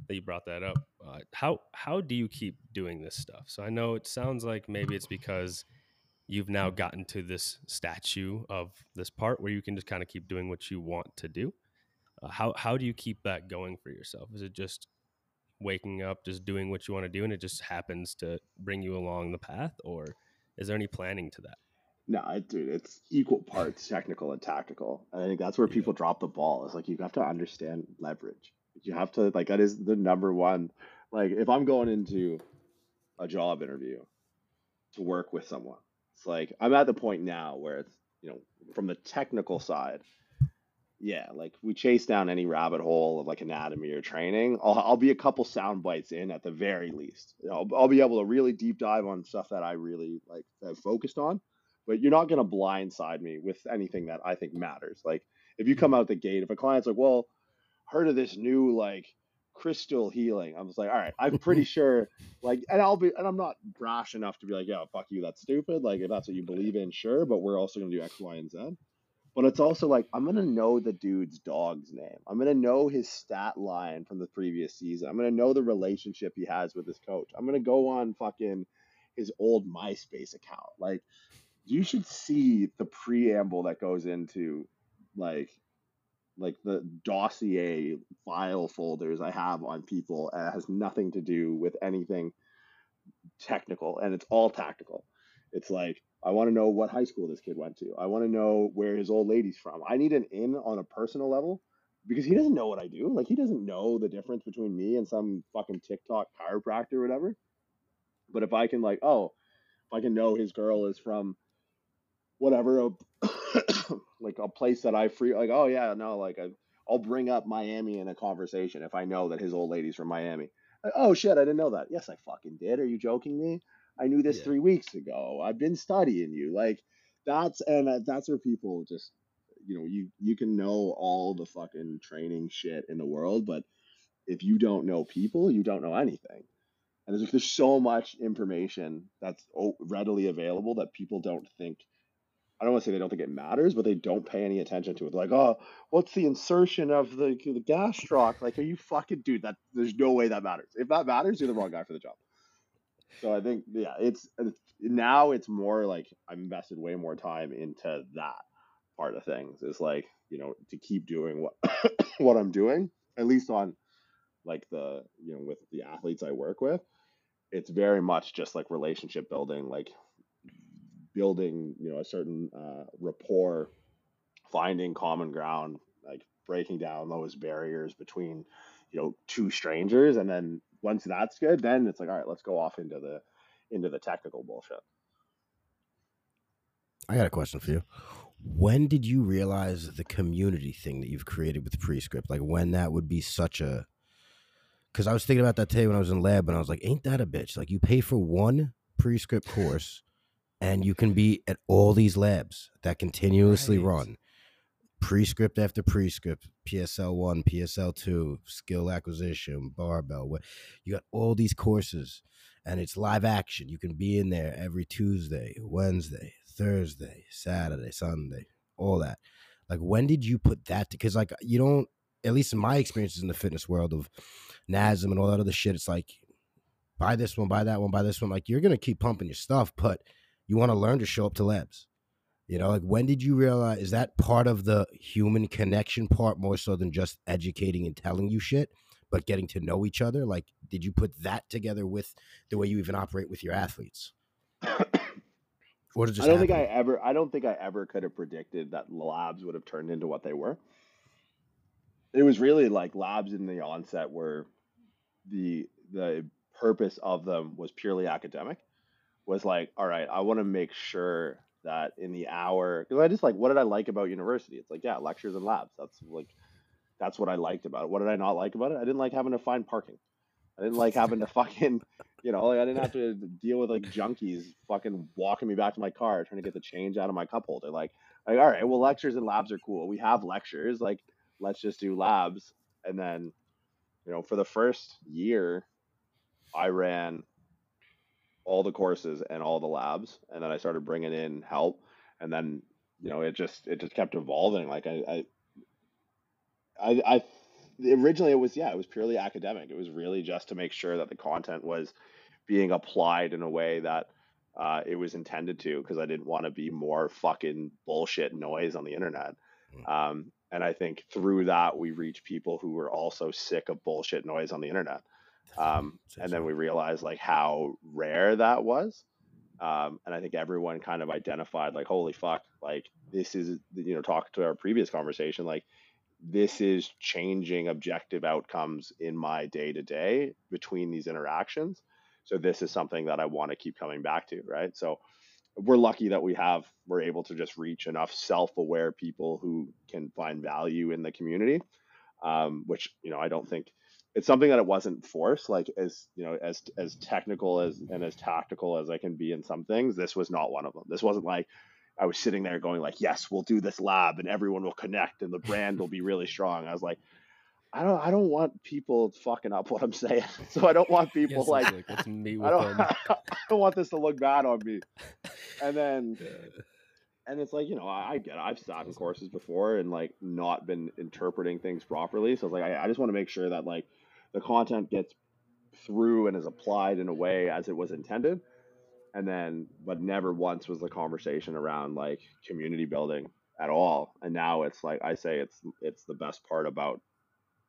that you brought that up. Uh, how how do you keep doing this stuff? So I know it sounds like maybe it's because you've now gotten to this statue of this part where you can just kind of keep doing what you want to do. Uh, how how do you keep that going for yourself? Is it just waking up, just doing what you want to do, and it just happens to bring you along the path, or is there any planning to that? No, it, dude, it's equal parts technical and tactical. And I think that's where Yeah. people drop the ball. It's like you have to understand leverage. You have to like that is the number one. Like if I'm going into a job interview to work with someone, it's like I'm at the point now where it's you know from the technical side. Yeah, like we chase down any rabbit hole of like anatomy or training. I'll, I'll be a couple sound bites in at the very least. You know, I'll, I'll be able to really deep dive on stuff that I really like have focused on but you're not going to blindside me with anything that I think matters. Like if you come mm-hmm. out the gate, if a client's like, well, heard of this new like crystal healing, I'm just like, all right, I'm pretty [laughs] sure like, and I'll be, and I'm not brash enough to be like, yeah, fuck you, that's stupid. Like if that's what you believe in, sure, but we're also going to do X, Y, and Z. But it's also like I'm gonna know the dude's dog's name. I'm gonna know his stat line from the previous season. I'm gonna know the relationship he has with his coach. I'm gonna go on fucking his old MySpace account. Like you should see the preamble that goes into like like the dossier file folders I have on people and it has nothing to do with anything technical and it's all tactical. It's like I want to know what high school this kid went to. I want to know where his old lady's from. I need an in on a personal level because he doesn't know what I do. Like he doesn't know the difference between me and some fucking TikTok chiropractor or whatever. But if I can like, oh, if I can know his girl is from whatever, [coughs] like a place that I free like oh yeah no like I I'll bring up Miami in a conversation if I know that his old lady's from Miami. Like, oh shit, I didn't know that. Yes, I fucking did. Are you joking me? I knew this Yeah. three weeks ago. I've been studying you. Like that's and that's where people just you know you you can know all the fucking training shit in the world, but if you don't know people, you don't know anything. And there's, like there's so much information that's readily available that people don't think. I don't want to say they don't think it matters, but they don't pay any attention to it. Like, oh, what's the insertion of the the gastroc? Like, are you fucking dude? That there's no way that matters. If that matters, you're the wrong guy for the job. So I think, yeah, it's, it's now it's more like I'm invested way more time into that part of things. Is like you know to keep doing what [coughs] what I'm doing, at least on like the you know with the athletes I work with. It's very much just like relationship building, like building you know a certain uh, rapport, finding common ground, like breaking down those barriers between you know two strangers, and then once that's good, then it's like all right, let's go off into the into the technical bullshit. I got a question for you. When did you realize the community thing that you've created with Prescript? Like when that would be such a because I was thinking about that today when I was in lab and I was like, ain't that a bitch? Like you pay for one prescript course and you can be at all these labs that continuously Right. run prescript after prescript, PSL one, PSL two, skill acquisition, barbell. What you got all these courses and it's live action. You can be in there every Tuesday, Wednesday, Thursday, Saturday, Sunday, all that. Like when did you put that because like you don't at least in my experiences in the fitness world of NASM and all that other shit, it's like buy this one, buy that one, buy this one. Like you're gonna keep pumping your stuff, but you want to learn to show up to labs. You know, like when did you realize is that part of the human connection part more so than just educating and telling you shit, but getting to know each other? Like, did you put that together with the way you even operate with your athletes? [coughs] Or did it just I don't think I ever I don't think I ever could have predicted that labs would have turned into what they were. It was really like labs in the onset were the the purpose of them was purely academic. Was like, all right, I want to make sure that in the hour because I just like what did I like about university? It's like, yeah, lectures and labs. That's like that's what I liked about it. What did I not like about it? I didn't like having to find parking. I didn't like having to [laughs] fucking you know, like I didn't have to deal with like junkies fucking walking me back to my car trying to get the change out of my cup holder. Like, like all right, well, lectures and labs are cool. We have lectures. Like, let's just do labs. And then, you know, for the first year, I ran all the courses and all the labs, and then I started bringing in help, and then you know, it just it just kept evolving. Like I, I, I, I originally it was yeah, it was purely academic. It was really just to make sure that the content was being applied in a way that uh, it was intended to because I didn't want to be more fucking bullshit noise on the internet. Um, and I think through that we reach people who were also sick of bullshit noise on the internet. Um, and then we realized like how rare that was. Um, and I think everyone kind of identified like, holy fuck, like this is you know, talk to our previous conversation, like this is changing objective outcomes in my day to day between these interactions. So this is something that I want to keep coming back to, right? So we're lucky that we have we're able to just reach enough self-aware people who can find value in the community, um, which you know I don't think it's something that it wasn't forced. Like as you know, as as technical as and as tactical as I can be in some things, this was not one of them. This wasn't like I was sitting there going like, yes, we'll do this lab and everyone will connect and the brand will be really strong. I was like, I don't I don't want people fucking up what I'm saying. [laughs] So I don't want people Yes, like, it's let's [laughs] I with don't. [laughs] I don't want this to look bad on me. And then and it's like, you know, I, I get it. I've sat in courses before and like not been interpreting things properly. So it's like I, I just want to make sure that like the content gets through and is applied in a way as it was intended. And then but never once was the conversation around like community building at all. And now it's like I say it's it's the best part about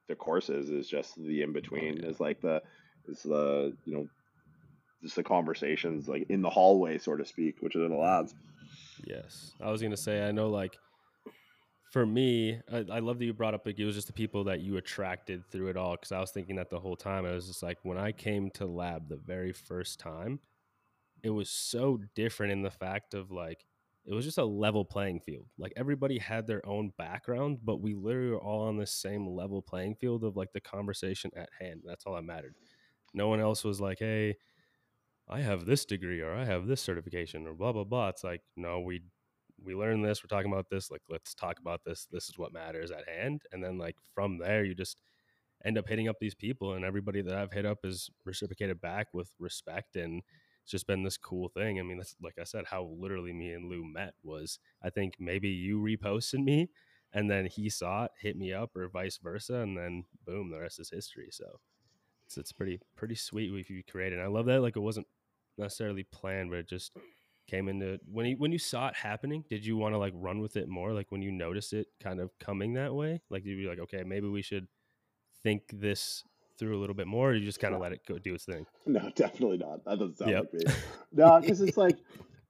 the courses is just the in between oh, is like the is the you know just the conversations like in the hallway so to speak, which is in the labs. Yes, I was gonna say. I know, like, for me, I, I love that you brought up like it was just the people that you attracted through it all. Because I was thinking that the whole time. I was just like, when I came to lab the very first time, it was so different in the fact of like it was just a level playing field. Like everybody had their own background, but we literally were all on the same level playing field of like the conversation at hand. That's all that mattered. No one else was like, "Hey, I have this degree or I have this certification or blah blah blah." It's like, no, we we learned this. We're talking about this. Like, let's talk about this. This is what matters at hand. And then like from there, you just end up hitting up these people, and everybody that I've hit up is reciprocated back with respect and it's just been this cool thing. I mean, that's like I said, how literally me and Lou met was I think maybe you reposted me and then he saw it, hit me up, or vice versa, and then boom, the rest is history. So it's it's pretty pretty sweet you created. And I love that like it wasn't necessarily planned, but it just came into when you when you saw it happening. Did you want to like run with it more? Like when you noticed it kind of coming that way, like you'd be like, okay, maybe we should think this through a little bit more, or you just kind of let it go do its thing? No, [laughs] definitely not. That doesn't sound Yep. like me. No, because it's [laughs] like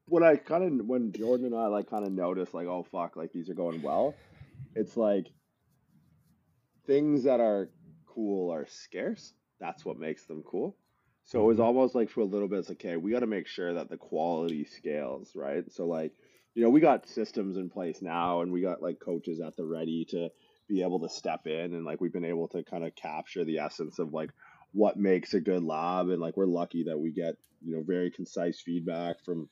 when I kind of when Jordan and I like kind of noticed like, oh fuck, like these are going well. It's like things that are cool are scarce. That's what makes them cool. So it was almost like for a little bit, it's like, okay, we got to make sure that the quality scales, right? So like, you know, we got systems in place now, and we got like coaches at the ready to be able to step in, and like we've been able to kind of capture the essence of like what makes a good lab, and like we're lucky that we get you know very concise feedback from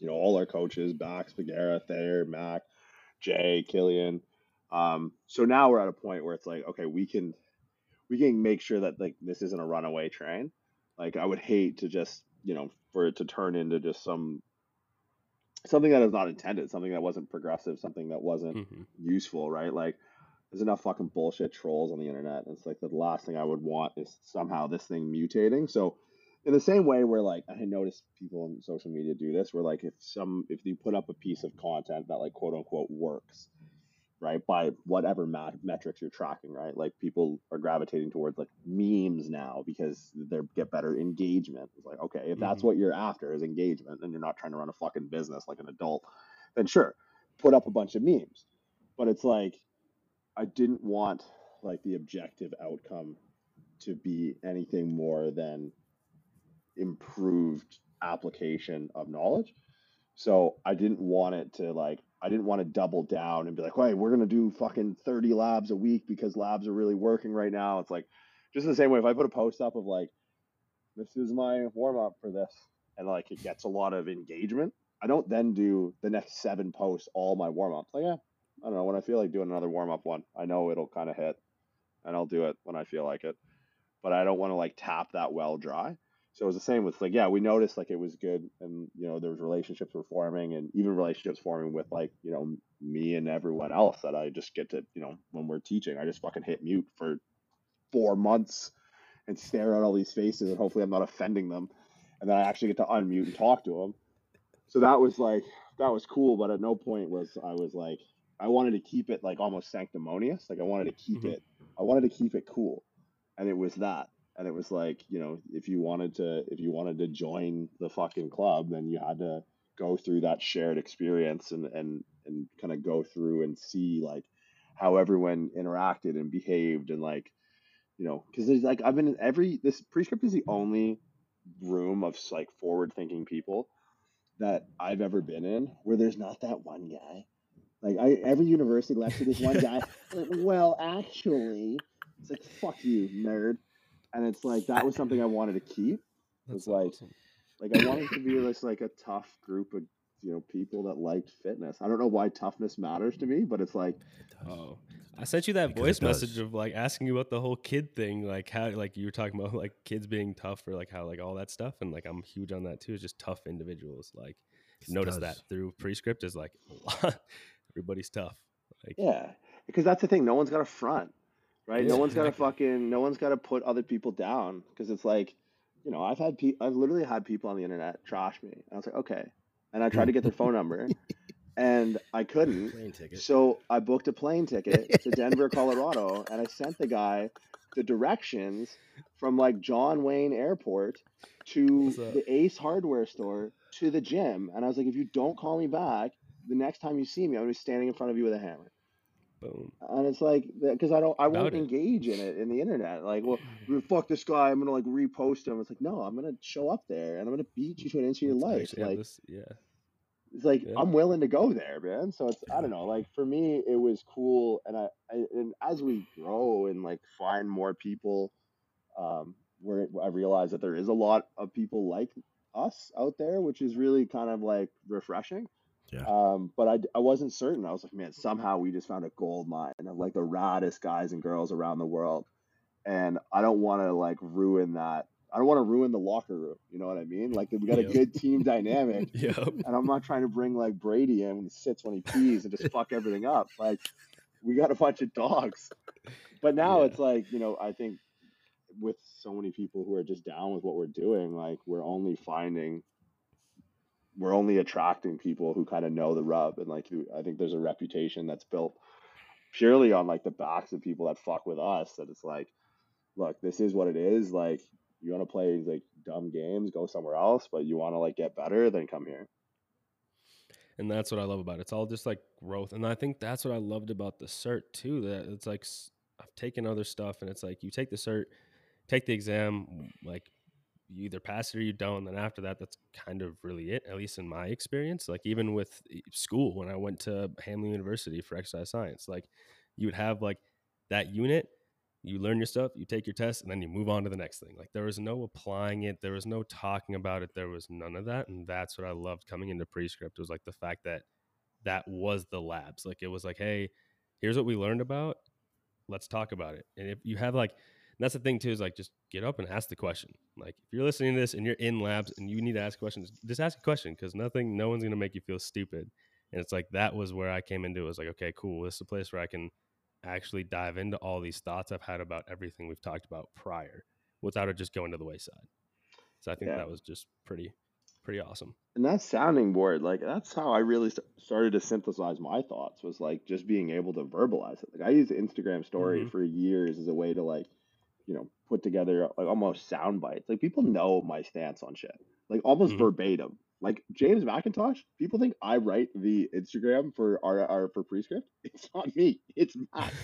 you know all our coaches, Bax, Bagheera, Thayer, Mac, Jay, Killian. Um, so now we're at a point where it's like, okay, we can we can make sure that like this isn't a runaway train. Like I would hate to just you know for it to turn into just some something that is not intended, something that wasn't progressive, something that wasn't Mhm. useful, right? Like there's enough fucking bullshit trolls on the internet. It's like the last thing I would want is somehow this thing mutating. So in the same way where like I notice people on social media do this, where like if some if you put up a piece of content that like quote unquote works, right, by whatever mat- metrics you're tracking, right? Like people are gravitating towards like memes now because they get better engagement. It's like okay, if that's Mhm. what you're after is engagement, and you're not trying to run a fucking business like an adult, then sure, put up a bunch of memes. But it's like I didn't want like the objective outcome to be anything more than improved application of knowledge. So I didn't want it to like I didn't want to double down and be like, "Hey, we're gonna do fucking thirty labs a week because labs are really working right now." It's like just the same way if I put a post up of like, "This is my warm up for this," and like it gets a lot of engagement. I don't then do the next seven posts all my warm ups. Like, yeah, I don't know when I feel like doing another warm up one. I know it'll kind of hit, and I'll do it when I feel like it. But I don't want to like tap that well dry. So it was the same with like, yeah, we noticed like it was good, and you know there was relationships were forming, and even relationships forming with like you know me and everyone else that I just get to you know when we're teaching, I just fucking hit mute for four months and stare at all these faces, and hopefully I'm not offending them, and then I actually get to unmute and talk to them. So that was like that was cool, but at no point was I was like I wanted to keep it like almost sanctimonious, like I wanted to keep Mhm. it, I wanted to keep it cool, and it was that and it was like you know if you wanted to if you wanted to join the fucking club then you had to go through that shared experience and and and kind of go through and see like how everyone interacted and behaved and like you know because there's like i've been in every this prescript is the only room of like forward thinking people that i've ever been in where there's not that one guy like I, every university lecture, there's one guy. [laughs] like, well, actually, it's like fuck you, nerd. And it's like that was something I wanted to keep. [laughs] That's It's like awesome. like I wanted to be this like a tough group of you know people that liked fitness. I don't know why toughness matters to me, but it's like Oh, I sent you that Because voice message of like asking you about the whole kid thing, like how like you were talking about like kids being tough or like how like all that stuff, and like I'm huge on that too. It's just tough individuals. Like It notice does. that through prescript is like. [laughs] Everybody's tough. Like yeah, because that's the thing. No one's got a front, right? No Yeah, one's got to fucking. No one's got to put other people down because it's like, you know, I've had pe- I've literally had people on the internet trash me. And I was like, okay, and I tried to get their phone number, [laughs] and I couldn't. So I booked a plane ticket to Denver, Colorado, and I sent the guy the directions from like John Wayne Airport to the Ace Hardware store to the gym. And I was like, if you don't call me back, the next time you see me, I'm gonna be standing in front of you with a hammer. Boom. And it's like because I don't, I won't About it. engage in it in the internet. Like, [laughs] well, fuck this guy. I'm gonna like repost him. It's like, no, I'm gonna show up there and I'm gonna beat you to an inch of your life. actually Like, this- yeah. it's like Yeah. I'm willing to go there, man. So it's I don't know, [laughs] like for me it was cool and I, I and as we grow and like find more people um where I realize that there is a lot of people like us out there, which is really kind of like refreshing. Yeah. Um, but I, I wasn't certain. I was like, man, somehow we just found a gold mine of like the raddest guys and girls around the world. And I don't want to like ruin that. I don't want to ruin the locker room. You know what I mean? Like we got a good team dynamic [laughs] Yep. and I'm not trying to bring like Brady in when he sits when he pees and just [laughs] fuck everything up. Like we got a bunch of dogs. But now Yeah. it's like, you know, I think with so many people who are just down with what we're doing, like we're only finding we're only attracting people who kind of know the rub and like I think there's a reputation that's built purely on like the backs of people that fuck with us that it's like look, this is what it is. Like you want to play like dumb games, go somewhere else, but you want to like get better, then come here. and that's what I love about it. It's all just like growth, and I think that's what I loved about the cert too. That it's like I've taken other stuff, and it's like you take the cert, take the exam, like you either pass it or you don't. And then after that, that's kind of really it, at least in my experience. Like even with school, when I went to Hamline University for exercise science, like you would have like that unit. You learn your stuff, you take your test, and then you move on to the next thing. Like there was no applying it, there was no talking about it, there was none of that, and that's what I loved coming into Prescript was like the fact that that was the labs. Like it was like, hey, here's what we learned about. Let's talk about it. And if you have like, and that's the thing too is like just get up and ask the question. Like if you're listening to this and you're in labs and you need to ask questions, just ask a question because nothing, no one's gonna make you feel stupid. And it's like that was where I came into. It was like, okay, cool. This is a place where I can actually dive into all these thoughts I've had about everything we've talked about prior, without it just going to the wayside. So I think Yeah. that was just pretty, pretty awesome. And that sounding board, like that's how I really st- started to synthesize my thoughts. Was like just being able to verbalize it. Like I used Instagram Story Mhm. for years as a way to like, you know, put together like almost sound bites. Like people know my stance on shit, like almost Mhm. verbatim. Like James McIntosh, people think I write the Instagram for our, our for prescript. [laughs] It's not me. It's Matt. [laughs]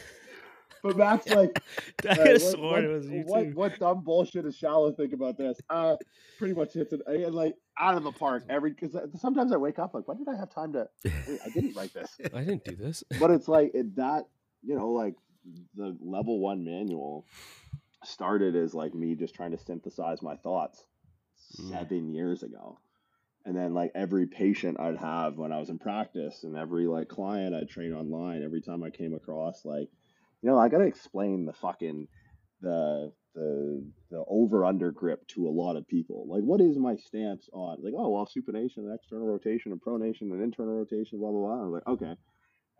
But Matt's like, [laughs] I uh, what, sworn what- it was what, what dumb bullshit does Shallow think about this? Uh, pretty much hits it and like out of the park every because sometimes I wake up like, when did I have time to? Wait, I didn't write this, I didn't do this. but it's like it, that you know like the level one manual started as like me just trying to synthesize my thoughts Mm. seven years ago. And then like every patient I'd have when I was in practice and every like client I'd train online, every time I came across like, you know, I gotta explain the fucking the the the over under grip to a lot of people. Like what is my stance on like, oh well supination and external rotation and pronation and internal rotation, blah blah blah. I'm like, okay.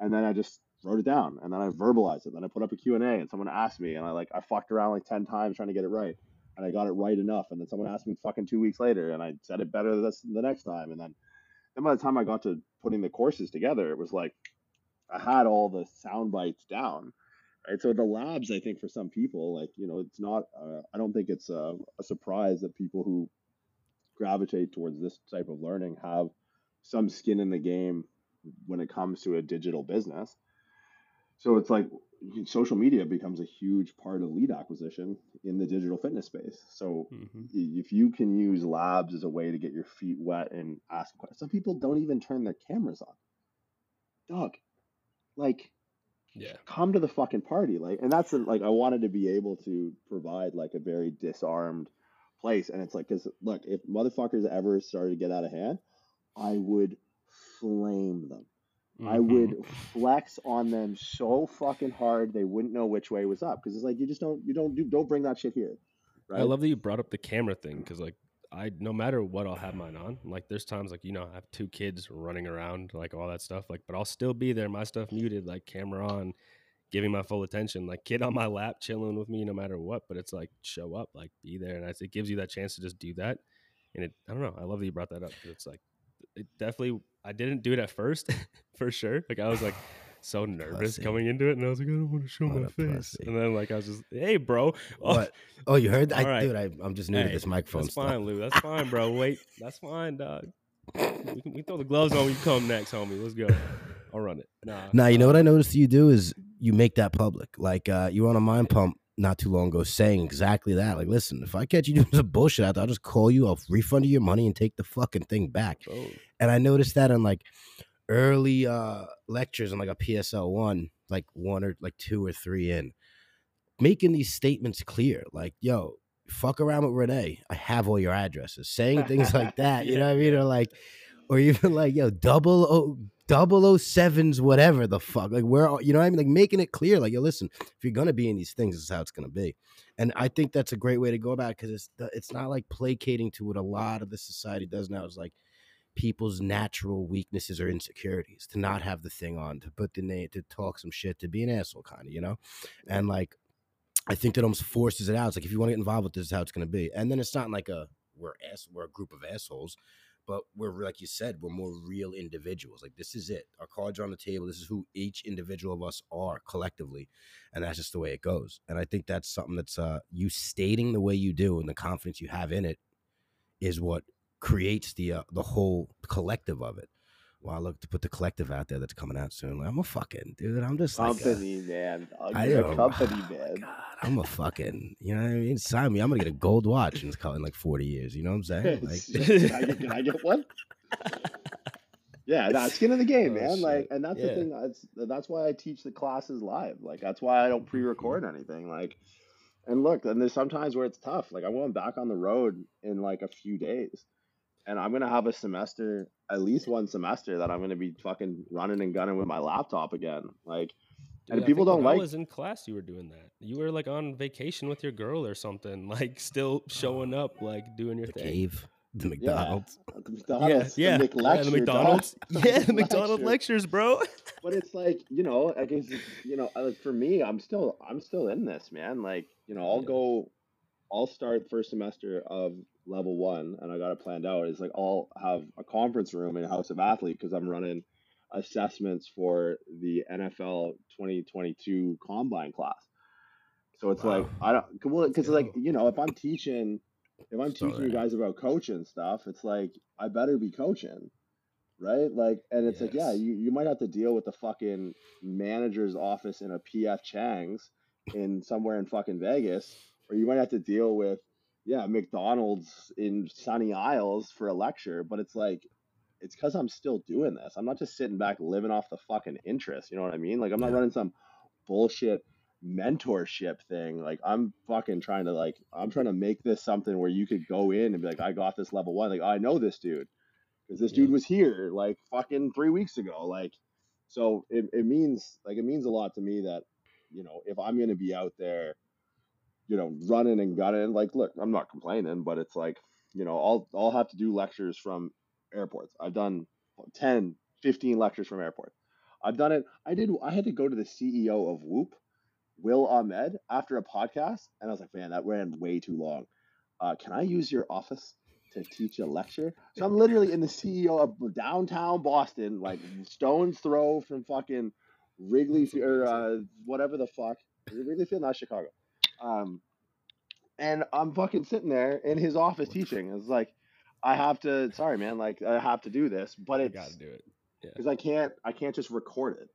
And then I just wrote it down and then I verbalized it. Then I put up a Q&A and someone asked me and I like I fucked around like 10 times trying to get it right and I got it right enough. And then someone asked me fucking two weeks later, and I said it better this the next time. And then, then by the time I got to putting the courses together, it was like I had all the sound bites down. Right. So the labs, I think, for some people, like you know, it's not. Uh, I don't think it's a, a surprise that people who gravitate towards this type of learning have some skin in the game when it comes to a digital business. So it's like social media becomes a huge part of lead acquisition in the digital fitness space. So Mhm. if you can use labs as a way to get your feet wet and ask questions, some people don't even turn their cameras on. Dog, like, Yeah. come to the fucking party, like, and that's like I wanted to be able to provide like a very disarmed place, and it's like, cause look, if motherfuckers ever started to get out of hand, I would flame them. I Mhm. would flex on them so fucking hard they wouldn't know which way was up because it's like you just don't you don't do don't bring that shit here. Right? I love that you brought up the camera thing because, like, I no matter what, I'll have mine on. Like, there's times like you know I have two kids running around, like all that stuff. Like, but I'll still be there, my stuff muted, like camera on, giving my full attention. Like, kid on my lap, chilling with me, no matter what. But it's like show up, like be there, and I, it gives you that chance to just do that. And it, I don't know, I love that you brought that up. 'cause It's like it definitely. I didn't do it at first, [laughs] for sure. Like I was like. [sighs] So nervous Pussy. coming into it, and I was like, I don't want to show What my a face. pussy. And then, like, I was just, hey, bro, oh, [laughs] What? Oh, you heard? All right. Dude, I, I'm just new to Hey, this microphone That's stuff. fine, Lou. That's fine, bro. Wait, that's fine, dog. We can, we throw the gloves on when you come next, homie. Let's go. [laughs] I'll run it. Nah. Now, you know what I noticed you do is you make that public. Like uh, you were on a mind pump not too long ago saying exactly that. Like, listen, if I catch you doing some bullshit out there, I'll just call you, I'll refund you your money and take the fucking thing back. Oh, And I noticed that on like early uh lectures on like a PSL one, like one or like two or three in, making these statements clear. Like, yo, fuck around with Renee. I have all your addresses. Saying things like [laughs] that, you know what I mean? Or like, or even like, yo, double o double o sevens, whatever the fuck. Like, where are you know what I mean? Like making it clear, like, yo, listen, if you're gonna be in these things, this is how it's gonna be. And I think that's a great way to go about it because it's it's not like placating to what a lot of the society does now. Is like people's natural weaknesses or insecurities to not have the thing on, to put the name, to talk some shit, to be an asshole, kind of, you know. And like, I think that almost forces it out. It's like if you want to get involved with this, is how it's to be. And then it's not like a we're ass, we're a group of assholes, but we're like you said, we're more real individuals. Like this is it. Our cards are on the table. This is who each individual of us are collectively, and that's just the way it goes. And I think that's something that's uh you stating the way you do and the confidence you have in it is what creates the uh, the whole collective of it. Well, I look to put the collective out there that's coming out soon. Like, I'm a fucking dude. I'm just like, uh, Company, man. I'm I a company, oh man. I'm a fucking, you know what I mean? Sign me. I'm gonna get a gold watch in, in like 40 years. You know what I'm saying? Like, [laughs] can, I get, can I get one? [laughs] Yeah, no, skin in the game, Oh, man. Like, and that's Yeah. the thing. That's that's why I teach the classes live. Like, that's why I don't pre-record mm-hmm. anything. Like, and look, and there's sometimes where it's tough. Like, I'm going back on the road in like a few days, and I'm gonna have a semester, at least one semester, that I'm gonna be fucking running and gunning with my laptop again. Like, dude, And I people don't like- I was in class. You were doing that. You were like on vacation with your girl or something. [laughs] Like still showing up, like doing your the thing. cave, the McDonald's. [laughs] the McDonald's, yeah, the yeah, McLecture, the dog. McDonald's. Yeah, the [laughs] McDonald's lectures, bro. but it's like you know i guess you know uh, for me i'm still i'm still in this man like you know i'll Yeah. go i'll start first semester of level one and i got it planned out is like i'll have a conference room in house of athlete because i'm running assessments for the nfl 2022 combine class so it's like i don't well because like you know if i'm teaching if i'm teaching you guys about coaching stuff it's like i better be coaching right? Like, and it's like, yeah, you, you might have to deal with the fucking manager's office in a PF Chang's in somewhere in fucking Vegas, or you might have to deal with, yeah, McDonald's in Sunny Isles for a lecture. But it's like, it's because I'm still doing this. I'm not just sitting back living off the fucking interest. You know what I mean? Like, I'm not Yeah. running some bullshit mentorship thing. Like, I'm fucking trying to like, I'm trying to make this something where you could go in and be like, I got this level one. Like, oh, I know this dude because this dude was here like fucking three weeks ago. Like, so it, it means like it means a lot to me that you know if I'm gonna be out there, you know, running and gunning. Like, look, I'm not complaining, but it's like you know, I'll I'll have to do lectures from airports. I've done 10, 15 lectures from airports. I've done it. I did. I had to go to the CEO of Whoop, Will Ahmed, after a podcast, and I was like, man, that ran way too long. Uh, can I use your office to teach a lecture? So I'm literally in the CEO of downtown Boston, like stone's throw from fucking Wrigley or uh, whatever the fuck, Is it Wrigley Field, not Chicago. Um, and I'm fucking sitting there in his office teaching. It's like, I have to. Sorry, man. Like I have to do this, but it's gotta do it. Yeah. Because I can't I can't just record it.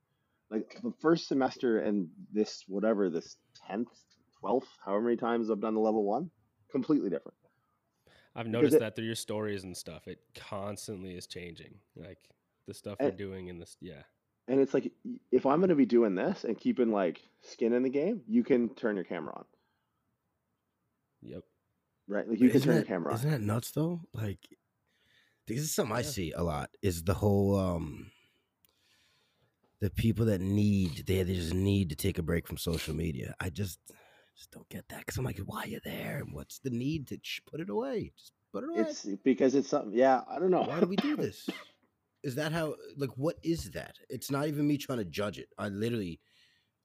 Like the first semester and this whatever this tenth, twelfth, however many times I've done the level one, completely different. I've noticed it- that through your stories and stuff. It constantly is changing. Like the stuff And- you're doing in this. Yeah. And it's like if I'm gonna be doing this and keeping like skin in the game, you can turn your camera on, Yep. Right? Like you can Isn't turn your that- camera on. Isn't that nuts though? Like, this is something I see a lot. Is the whole um, the people that need they, they just need to take a break from social media. I just just don't get that because I'm like, why are you there? And what's the need to sh- put it away? Just put it away. It's because it's something. Yeah, I don't know. why do we do [laughs] this? Is that how? Like, what is that? It's not even me trying to judge it. I literally,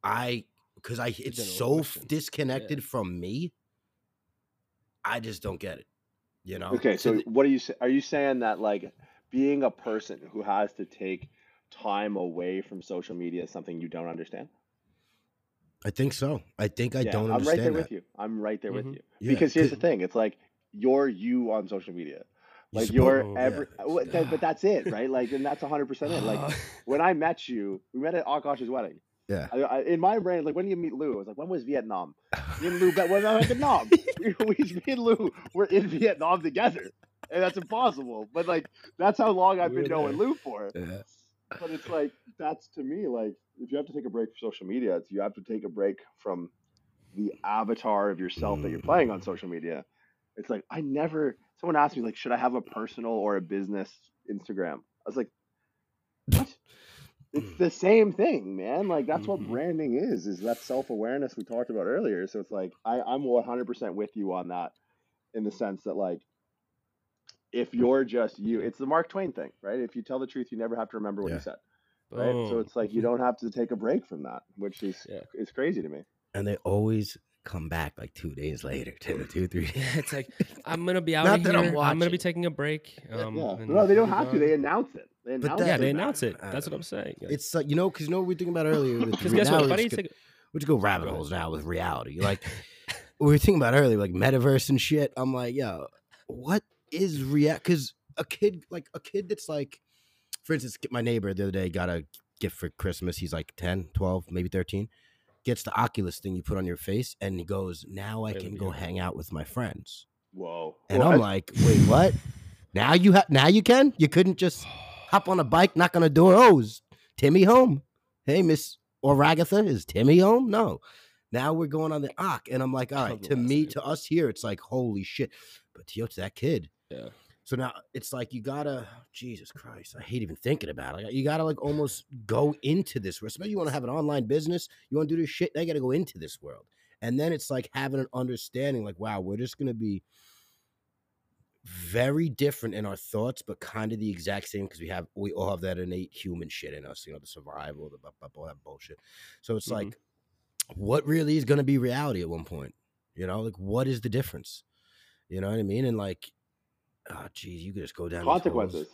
I because I it's so question. Yeah. disconnected from me. I just don't get it. You know. Okay, so what are you sa- are you saying that like being a person who has to take time away from social media is something you don't understand? I think so. I think I yeah, don't understand. I'm right there that. with you. I'm right there with Mhm. you. Yeah, because here's the thing, it's like you're you on social media. you're Like you're Oh, every yeah. uh, wh- that- but that's it, right? Like and that's 100% it. Like [laughs] when I met you, we met at Akash's wedding. Yeah. I, I, in my brain, like when do you meet Lou, I was like, when was Vietnam? Me and Lou, when I was in Vietnam. we, [laughs] we, me and Lou were in Vietnam together, and that's impossible. But like, that's how long I've been knowing. Lou for. Yeah. But it's like that's to me like if you have to take a break from social media, it's you have to take a break from the avatar of yourself that you're mm. playing on social media. It's like I never. Someone asked me like, should I have a personal or a business Instagram? I was like, what? It's the same thing, man. Like that's what Mhm. branding is. Is that self awareness we talked about earlier? So it's like I, I'm 100% with you on that, in the sense that like, if you're just you, it's the Mark Twain thing, right? If you tell the truth, you never have to remember what Yeah. you said, right? So it's like you don't have to take a break from that, which is Yeah. is crazy to me. And they always come back like two days later, [laughs] two, two, three. Yeah, it's like [laughs] I'm gonna be out Not of that here. I'm I'm, gonna be taking a break. Um, yeah, no, they don't move have to. They announce it. They But announce that- yeah, it. they announce it. matter. That's what I'm saying. It's like you know, because you know what we were thinking about earlier. because [laughs] guess what? we're If I just take, we just go rabbit holes now with reality. Like we were thinking about earlier, like metaverse and shit. I'm like, yo, what is react? Because a kid, like a kid that's like, for instance, my neighbor the other day got a gift for Christmas. He's like 10, 12, maybe 13. Gets the Oculus thing you put on your face, and he goes, "Now I can go hang out with my friends." Whoa. And Well, I'm I- like, "Wait, what? Now you have? Now you can? You couldn't just hop on a bike, knock on a door. Oh, is Timmy home? Hey, Miss Oragatha, is Timmy home? No. Now we're going on the Ock, and I'm like, all right. To me, name. to us here, it's like, holy shit. But to, yo, to that kid, yeah. So now it's like you gotta, Jesus Christ, I hate even thinking about it. You gotta like almost go into this. world. Especially you want to have an online business, you want to do this shit. Now you gotta go into this world, and then it's like having an understanding. Like, wow, we're just gonna be very different in our thoughts, but kind of the exact same because we have we all have that innate human shit in us. You know, the survival, the blah, blah, blah, all that bullshit. So it's Mhm. like, what really is gonna be reality at one point? You know, like what is the difference? You know what I mean? And like, oh, geez, you could just go down these holes. consequences.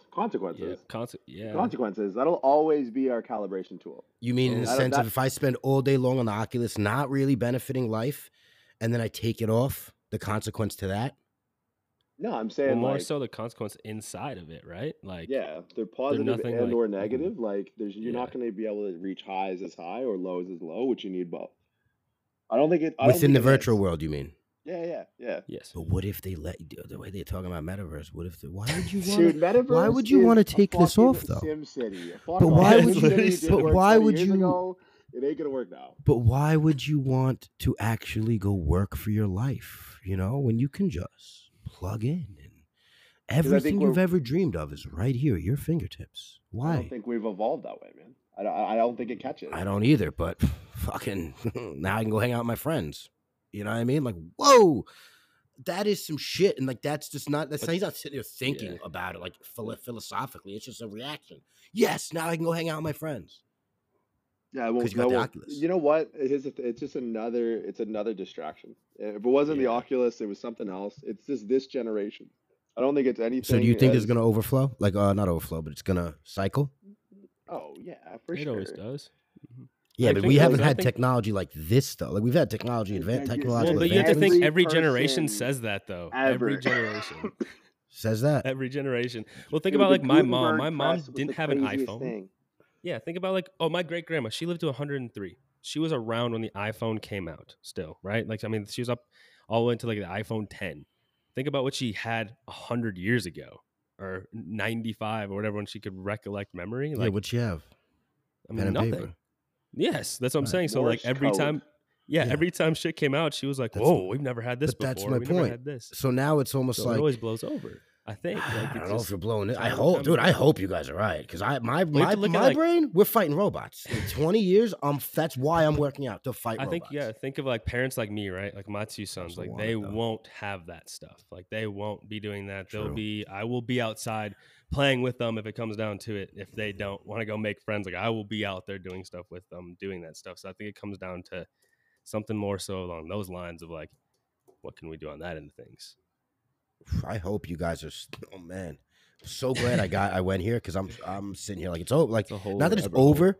Yeah. Consequences. Yeah. Consequences. That'll always be our calibration tool. You mean in the sense that- of if I spend all day long on the Oculus, not really benefiting life, and then I take it off, the consequence to that? No, I'm Well, saying more like, so the consequence inside of it, right? Like, yeah, they're positive nothing and like- or mhm. negative. Like, there's you're not going to be able to reach highs as high or lows as low, which you need both. I don't think it. I don't Within think the it virtual is. world, you mean? Yeah, yeah, yeah. yes. But what if they let you do the way they're talking about metaverse? What if they, why would you [laughs] want Dude, metaverse. why would you is wanna take this off, though? Sim City. Fuck But why would you- but why would you- ago. It ain't gonna work now. But why would you want to actually go work for your life? You know, when you can just plug in and everything you've ever dreamed of is right here at your fingertips. Why? I don't think we've evolved that way, man. I don't. I don't think it catches. I don't either, but [laughs] fucking [laughs] now I can go hang out with my friends. You know what I mean? Like, whoa, that is some shit. And like, that's just not, that's But- he's not sitting there thinking Yeah. about it like philo- philosophically. It's just a reaction. Yes, now I can go hang out with my friends. Yeah, well, 'Cause you got no, the well, Oculus. You know what? It is. It's just another. It's another distraction. If it wasn't the Oculus, it was something else. It's just this generation. I don't think it's anything. So do you think it's going to overflow? Like, uh, not overflow, but it's going to cycle? Oh yeah, for It sure. It always does. Yeah, I but we haven't had think- technology like this though. Like we've had technology, Yeah, advan- yeah, technological Well, but you have to think Every every generation says that though. ever. Every generation. [laughs] Says that. every generation. Well, think Dude, about like my mom. My mom didn't have an iPhone. thing. Yeah, think about like oh my great grandma. She lived to 103. She was around when the iPhone came out. Still, right? Like I mean, she was up all the way into like the iPhone 10. Think about what she had hundred years ago, or 95 or whatever when she could recollect memory. yeah, Like what she have? I Pen mean, and nothing. paper. Yes, that's what I'm saying. So like every code. time, yeah, Yeah. every time shit came out, she was like, That's- "Whoa, we've never had this but that's my we never point. had this." So now it's almost So it like always blows over. I think. [sighs] Like, I don't know if you're blowing it. I hope, dude. I hope you guys are right because I my my, to look at, my like- brain. We're fighting robots in [laughs] 20 years. Um, that's why I'm working out to fight. I think yeah. Think of like parents like me, right? Like my two sons. Like they it, won't have that stuff. Like they won't be doing that. They'll be. I will be outside playing with them if it comes down to it. If they don't want to go make friends, like I will be out there doing stuff with them, doing that stuff. So I think it comes down to something more so along those lines of like, what can we do on that end of things? I hope you guys are. s- Oh man, so glad I got I went here because I'm I'm sitting here like it's over. Like It's a whole not that it's rabbit over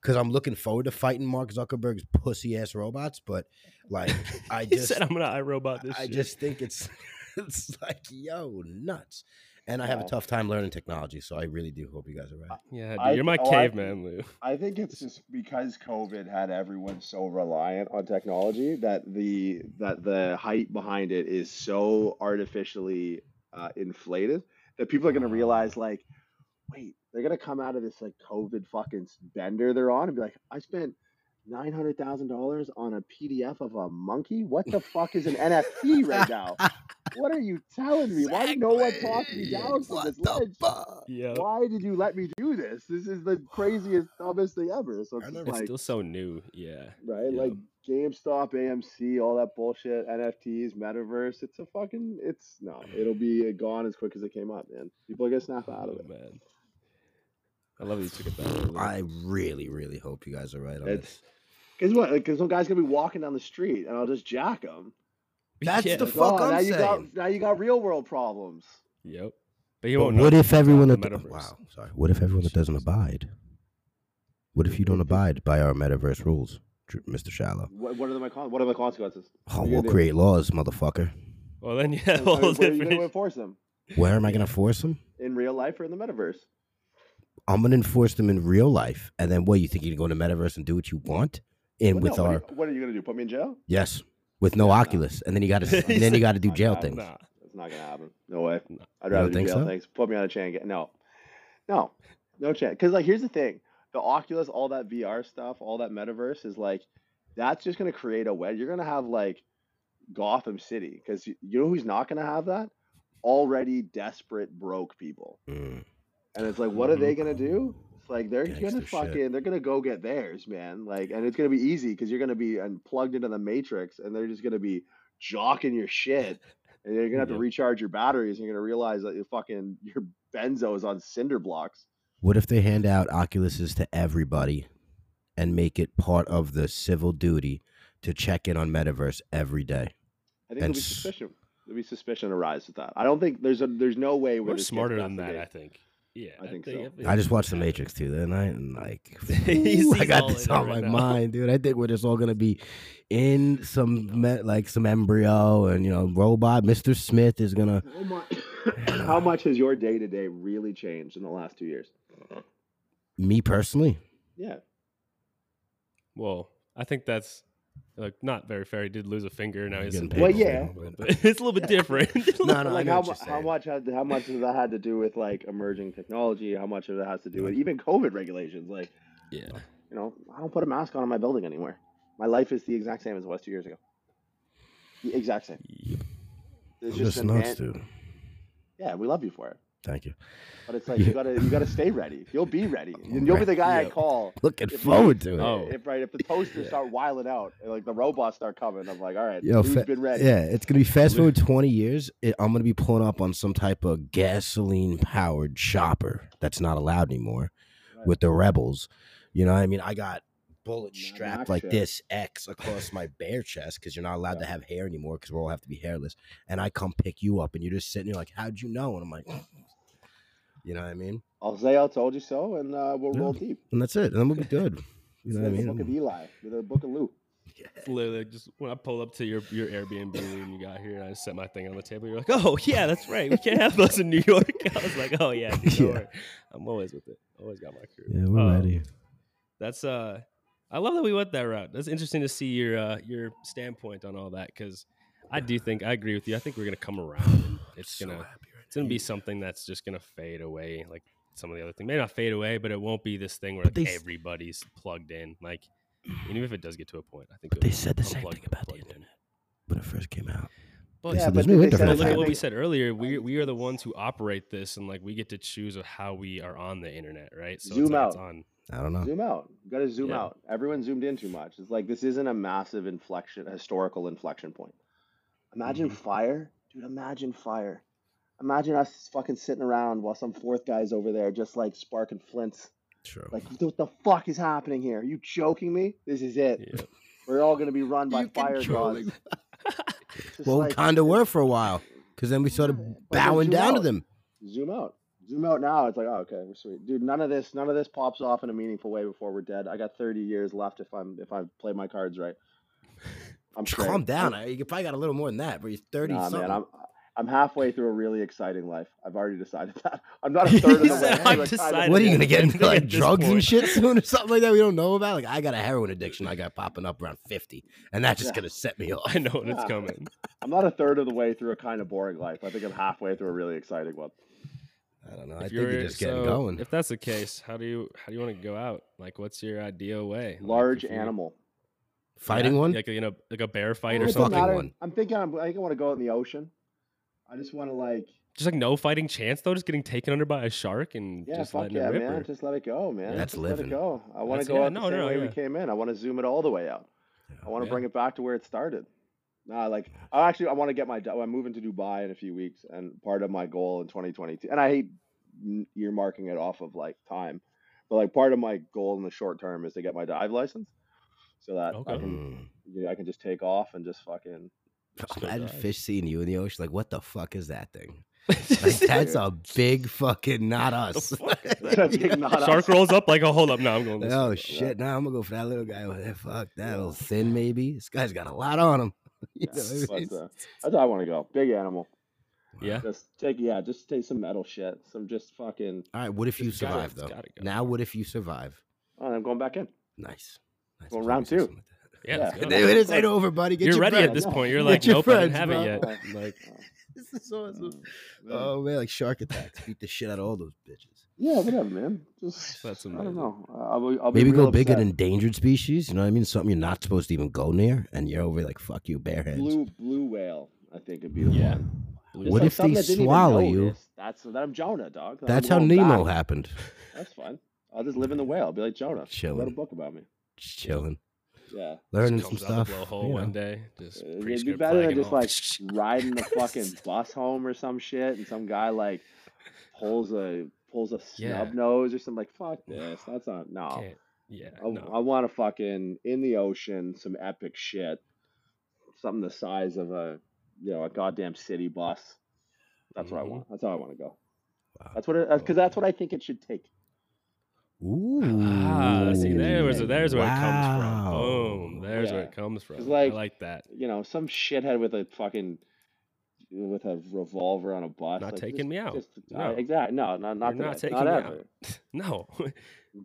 because I'm looking forward to fighting Mark Zuckerberg's pussy ass robots, but like [laughs] I just said, "I'm gonna iRobot this." I shit." just think it's [laughs] it's like yo nuts. And I have Yeah. a tough time learning technology, so I really do hope you guys are right. Yeah, dude, I- you're my oh, I- caveman, Lou. I think it's just because COVID had everyone so reliant on technology that the that the hype behind it is so artificially uh, inflated that people are gonna realize like, wait, they're gonna come out of this like COVID fucking s- bender they're on and be like, I spent nine hundred thousand dollars on a PDF of a monkey. What the fuck is an NFT right now? [laughs] What are you telling me? Why did no one talk me down from this ledge? Yeah, Why did you let me do this? This is the craziest, dumbest thing ever. So it's I it's like, still so new. Yeah, right? yeah. Like GameStop, AMC, all that bullshit, NFTs, metaverse. It's a fucking. It's no. It'll be gone as quick as it came up, man. People are gonna snap out of Oh, it. man. I love that you took it that way. Lou. I really, really hope you guys are right on It's this. because what? Because some guy's gonna be walking down the street and I'll just jack him. [laughs] That's Yeah. the fuck oh, I'm now you got saying. now you got real world problems. Yep. But you But won't what if everyone the that metaverse. wow, sorry. What if everyone that doesn't abide? What if you don't abide by our metaverse rules, Mr. Shallow? What, what are my con- What are the consequences? Oh, are we'll gonna do? create laws, motherfucker. Well, then yeah, [laughs] I mean, well, where are you going to enforce them? Where am I gonna force them? In real life or in the metaverse? I'm gonna enforce them in real life, and then what? You think you can go to metaverse and do what you want? In What- with no, what, our are you, what are you gonna do? Put me in jail? yes, with no. Oculus, and then you got to [laughs] and then you got to do jail things. Nah. That's not gonna happen. No way. I'd rather think jail so? things. Put me on a chain. Get no, no, no chance. Because like, here's the thing: the Oculus, all that VR stuff, all that metaverse is like, that's just gonna create a web. You're gonna have like Gotham City, because you, you know who's not gonna have that? Already desperate broke people. Mm. And it's like, what are they gonna do? It's like they're Gangster gonna shit. fucking, they're gonna go get theirs, man. Like, and it's gonna be easy because you're gonna be un- plugged into the matrix, and they're just gonna be jocking your shit, and you're gonna have to recharge your batteries. And you're gonna realize that your fucking your benzo is on cinder blocks. What if they hand out Oculuses to everybody and make it part of the civil duty to check in on metaverse every day? I think And there'll be suspicion. There'll be suspicion arise with that. I don't think there's a there's no way We're this gets smarter than that. I think. Yeah, I think so. I just watched The Matrix too that night, and like, [laughs] [laughs] ooh, I got this on right my now. mind, dude. I think we're just all gonna be in some me- like some embryo, and you know, robot. Mister Smith is gonna. How much, [coughs] how much has your day to day really changed in the last two years? Me personally, Yeah. Well, I think that's like not very fair. He did lose a finger. Now he's in pain. Well, yeah. But [laughs] it's a little bit different. [laughs] No, no, I like know how, what you're how much had how much of that had to do with like emerging technology? How much of it has to do with even COVID regulations? Like, yeah. you know, I don't put a mask on in my building anymore. My life is the exact same as it was two years ago. The exact same. Yep. It's I'm just an nuts, an- dude. Yeah, we love you for it, Thank you. but it's like you gotta you gotta stay ready. You'll be ready. [laughs] And You'll be the guy I call. Looking If- forward to it. Oh. If right, if the posters Yeah. start wiling out, and, like the robots start coming, I'm like, all right, Yo, who's fa- been ready? Yeah, it's gonna be fast forward twenty years. It, I'm gonna be pulling up on some type of gasoline powered chopper that's not allowed anymore Right. with the rebels. You know, what I mean, I got bullets Mad strapped like shit. this X across my bare chest because you're not allowed to have hair anymore because we all have to be hairless. And I come pick you up, and you're just sitting there like, "How'd you know?" And I'm like, you know what I mean? I'll say I told you so, and uh, we'll Yeah. roll deep. And that's it. And then we'll be good. You [laughs] know what I mean? the book of? Eli, the book of Luke. It's literally just when I pull up to your your Airbnb and you got here, and I set my thing on the table. You're like, "Oh yeah, that's right. We can't have those in New York." [laughs] I was like, "Oh yeah, dude, [laughs] don't Yeah. worry. I'm always with it. Always got my crew." Yeah, we're Um, ready. That's uh, I love that we went that route. That's interesting to see your uh your standpoint on all that because I do think I agree with you. I think we're gonna come around. And it's So gonna happy right it's gonna be something that's just gonna fade away, like some of the other things. may not fade away, but it won't be this thing where like they everybody's plugged in. Like [clears throat] even if it does get to a point, I think. But they said the same thing about the plugged in. internet when it first came out. But Yeah, but no they internet. said But the look at what we said earlier. We we are the ones who operate this, and like we get to choose how we are on the internet, right? So Zoom it's like it's out. on. I don't know. Zoom out. You got to zoom Yeah. out. Everyone zoomed in too much. It's like this isn't a massive inflection, historical inflection point. Imagine Mhm. fire, dude. Imagine fire. Imagine us fucking sitting around while some fourth guy's over there just like sparking flints. True. Like, what the fuck is happening here? Are you joking me? This is it. Yeah. We're all gonna be run by You fire controlling- gods. [laughs] It's well, like- kind of were for a while because then we started Yeah, bowing zoom down to them. zoom out. Zoom out now. It's like, oh, okay, we're sweet, dude. None of this, none of this pops off in a meaningful way before we're dead. I got 30 years left if I'm if I play my cards right. I'm [laughs] straight. Calm down. I'm- I- You probably got a little more than that, but you're 30 Nah, something. man. I'm I'm halfway through a really exciting life. I've already decided [laughs] that. I'm not a [laughs] third of the way. said, through "I've a kind decided What are you gonna get into like at this drugs and shit soon or [laughs] something like that we don't know about? Like I got a heroin addiction I got popping up around fifty, and that's just Yeah. gonna set me off. I know when it's coming. I'm not a third of the way through a kind of boring life. I think I'm halfway through a really exciting one. I don't know. I think you're you're just getting so, going. If that's the case, how do you how do you want to go out? Like, what's your ideal way? Large if you- animal. Fighting Yeah, one? like you know, like a bear fight It or something. matter. one. I'm thinking I'm, I think I want to go out in the ocean. I just want to like, Just like no fighting chance though, just getting taken under by a shark and yeah, just fuck letting yeah, it rip. man. or- Just let it go, man. That's just let living. it go. I want to go yeah, out no, the same no, way yeah. we came in. I want to zoom it all the way out. I want to Yeah. bring it back to where it started. Nah, like I actually I want to get my. I'm moving to Dubai in a few weeks, and part of my goal in 2022, and I hate n- earmarking it off of like time, but like part of my goal in the short term is to get my dive license, so that I Okay. can Mm. you know, I can just take off and just fucking. Just go Imagine fish seeing you in the ocean. Like, what the fuck is that thing? [laughs] Like, that's a big fucking not us. [laughs] that? Big not Shark us. rolls up like, a hold up, no, I'm going. This oh way. shit! Now I'm gonna go for that little guy over there. Fuck that little thin maybe. This guy's got a lot on him. [laughs] Yeah, what I mean? but, uh, that's how I want to go. Big animal. Yeah. Just take yeah, just take some metal shit. Some just fucking. All right. What if you It's gotta- survive it's though? gotta go. Now, what if you survive? Oh, I'm going back in. Nice. nice. Well, round you said two. Something. Yeah, let's Yeah. go. Dude, it ain't over, buddy. Get You're your ready friends. at this point. You're like, your nope, I didn't friends, have bro. it Oh, yet. Like, [laughs] This is awesome. Oh, yeah. Oh man, like shark attacks. Beat the shit out of all those bitches. Yeah, whatever, man. Just That's I don't know. I'll be, I'll be Maybe real go big at endangered species. You know what I mean? Something you're not supposed to even go near, and you're over like fuck you, bare hands. Blue blue whale. I think would be the Yeah. one. Just What like if they that didn't even swallow you? this. That's that I'm Jonah, dog. I'm That's how Nemo back. happened. That's fine. I'll just live in the whale. I'll be like Jonah. Chilling. Write a book about me. just chilling, Yeah. learning some stuff. the blowhole you know. one day. Just Uh, It'd be better than just like riding the fucking [laughs] bus home or some shit, and some guy like pulls a pulls a Yeah. snub nose or something. Like fuck this. That's not no. Can't. Yeah. I, no. I want to fucking in the ocean some epic shit, something the size of a you know a goddamn city bus. That's what I Mhm. want. That's how I want to go. Wow. That's what because that's what I think it should take. Ooh. Ah, see, there's there's where it comes from. Boom. There's where it comes from. It's like- I like that. You know, some shithead with a fucking with a revolver on a bus. Not like, taking just- me out. Just, No. exactly. No, not not, not taking not me ever. out. [laughs] No. [laughs]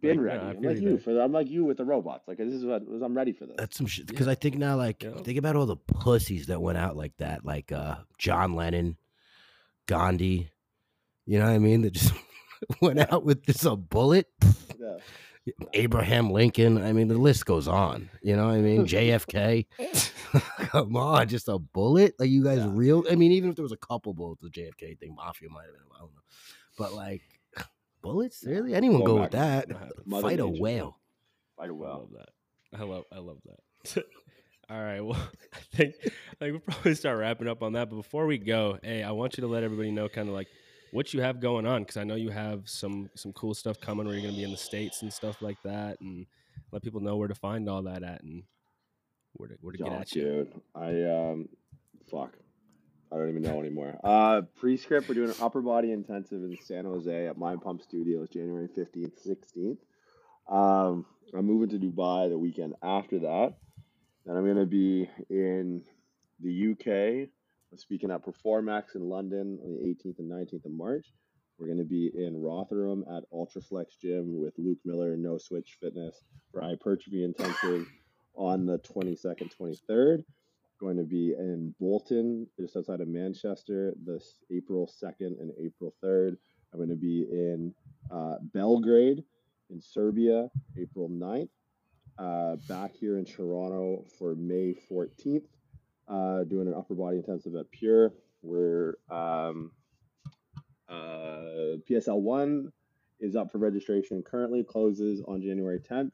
Been Like, ready. nah, I I'm feel like you you for the, I'm like you with the robots. Like this is what I'm ready for this. That's some shit. Because I think now, like, Yeah. think about all the pussies that went out like that, like uh John Lennon, Gandhi. You know what I mean? That just [laughs] went out with just a bullet. yeah. Abraham Lincoln. I mean, the list goes on. You know what I mean? JFK. [laughs] [laughs] Come on, just a bullet? Like you guys Yeah. real? I mean, even if there was a couple bullets, the JFK thing, mafia might have been. I don't know, but like [sighs] bullets, really? Anyone Going go with that? What [sighs] happened? Mother Fight a whale. Fight a I well. love that. I love I love that. All right. Well, I think like we'll probably start wrapping up on that. But before we go, hey, I want you to let everybody know kind of like what you have going on because I know you have some some cool stuff coming where you're gonna be in the states and stuff like that, and let people know where to find all that at and where to where to get Oh, at you. I um, fuck. I don't even know anymore. Uh, pre-script. We're doing an upper body intensive in San Jose at Mind Pump Studios, January fifteenth, sixteenth. Um, I'm moving to Dubai the weekend after that, and I'm gonna be in the UK. Speaking at Performax in London on the 18th and 19th of March. We're going to be in Rotherham at Ultraflex Gym with Luke Miller, No Switch Fitness for hypertrophy intensive on the 22nd, 23rd. Going to be in Bolton, just outside of Manchester, this April 2nd and April 3rd. I'm going to be in uh, Belgrade in Serbia, April 9th. Uh, back here in Toronto for May 14th, uh, doing an upper body intensive at Pure. We're um, uh, PSL 1 is up for registration currently, closes on January 10th.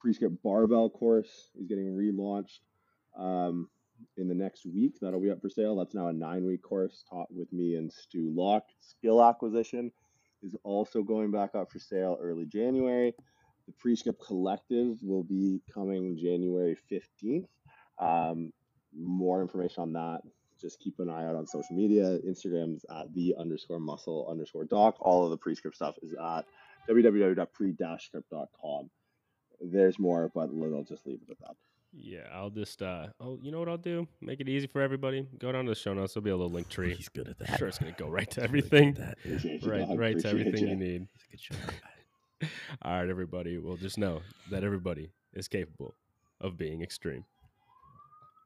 Prescript barbell course is getting relaunched um, in the next week. That'll be up for sale. That's now a nine week course taught with me and Stu Locke. Skill acquisition is also going back up for sale early January. The Prescript Collective will be coming January 15th. Um, more information on that. Just keep an eye out on social media. Instagram's at the underscore muscle underscore doc. All of the prescript stuff is at www.pre-script.com. There's more, but I'll just leave it at that. Yeah, I'll just uh oh you know what I'll do? Make it easy for everybody. Go down to the show notes. There'll be a little link tree. He's good at I'm that. sure it's gonna go right to He's really good everything. That. Yeah, he's [laughs] Appreciate you, Right, dog. right to everything ya. you need. a good show. [laughs] All right, everybody. Well, just know that everybody is capable of being extreme.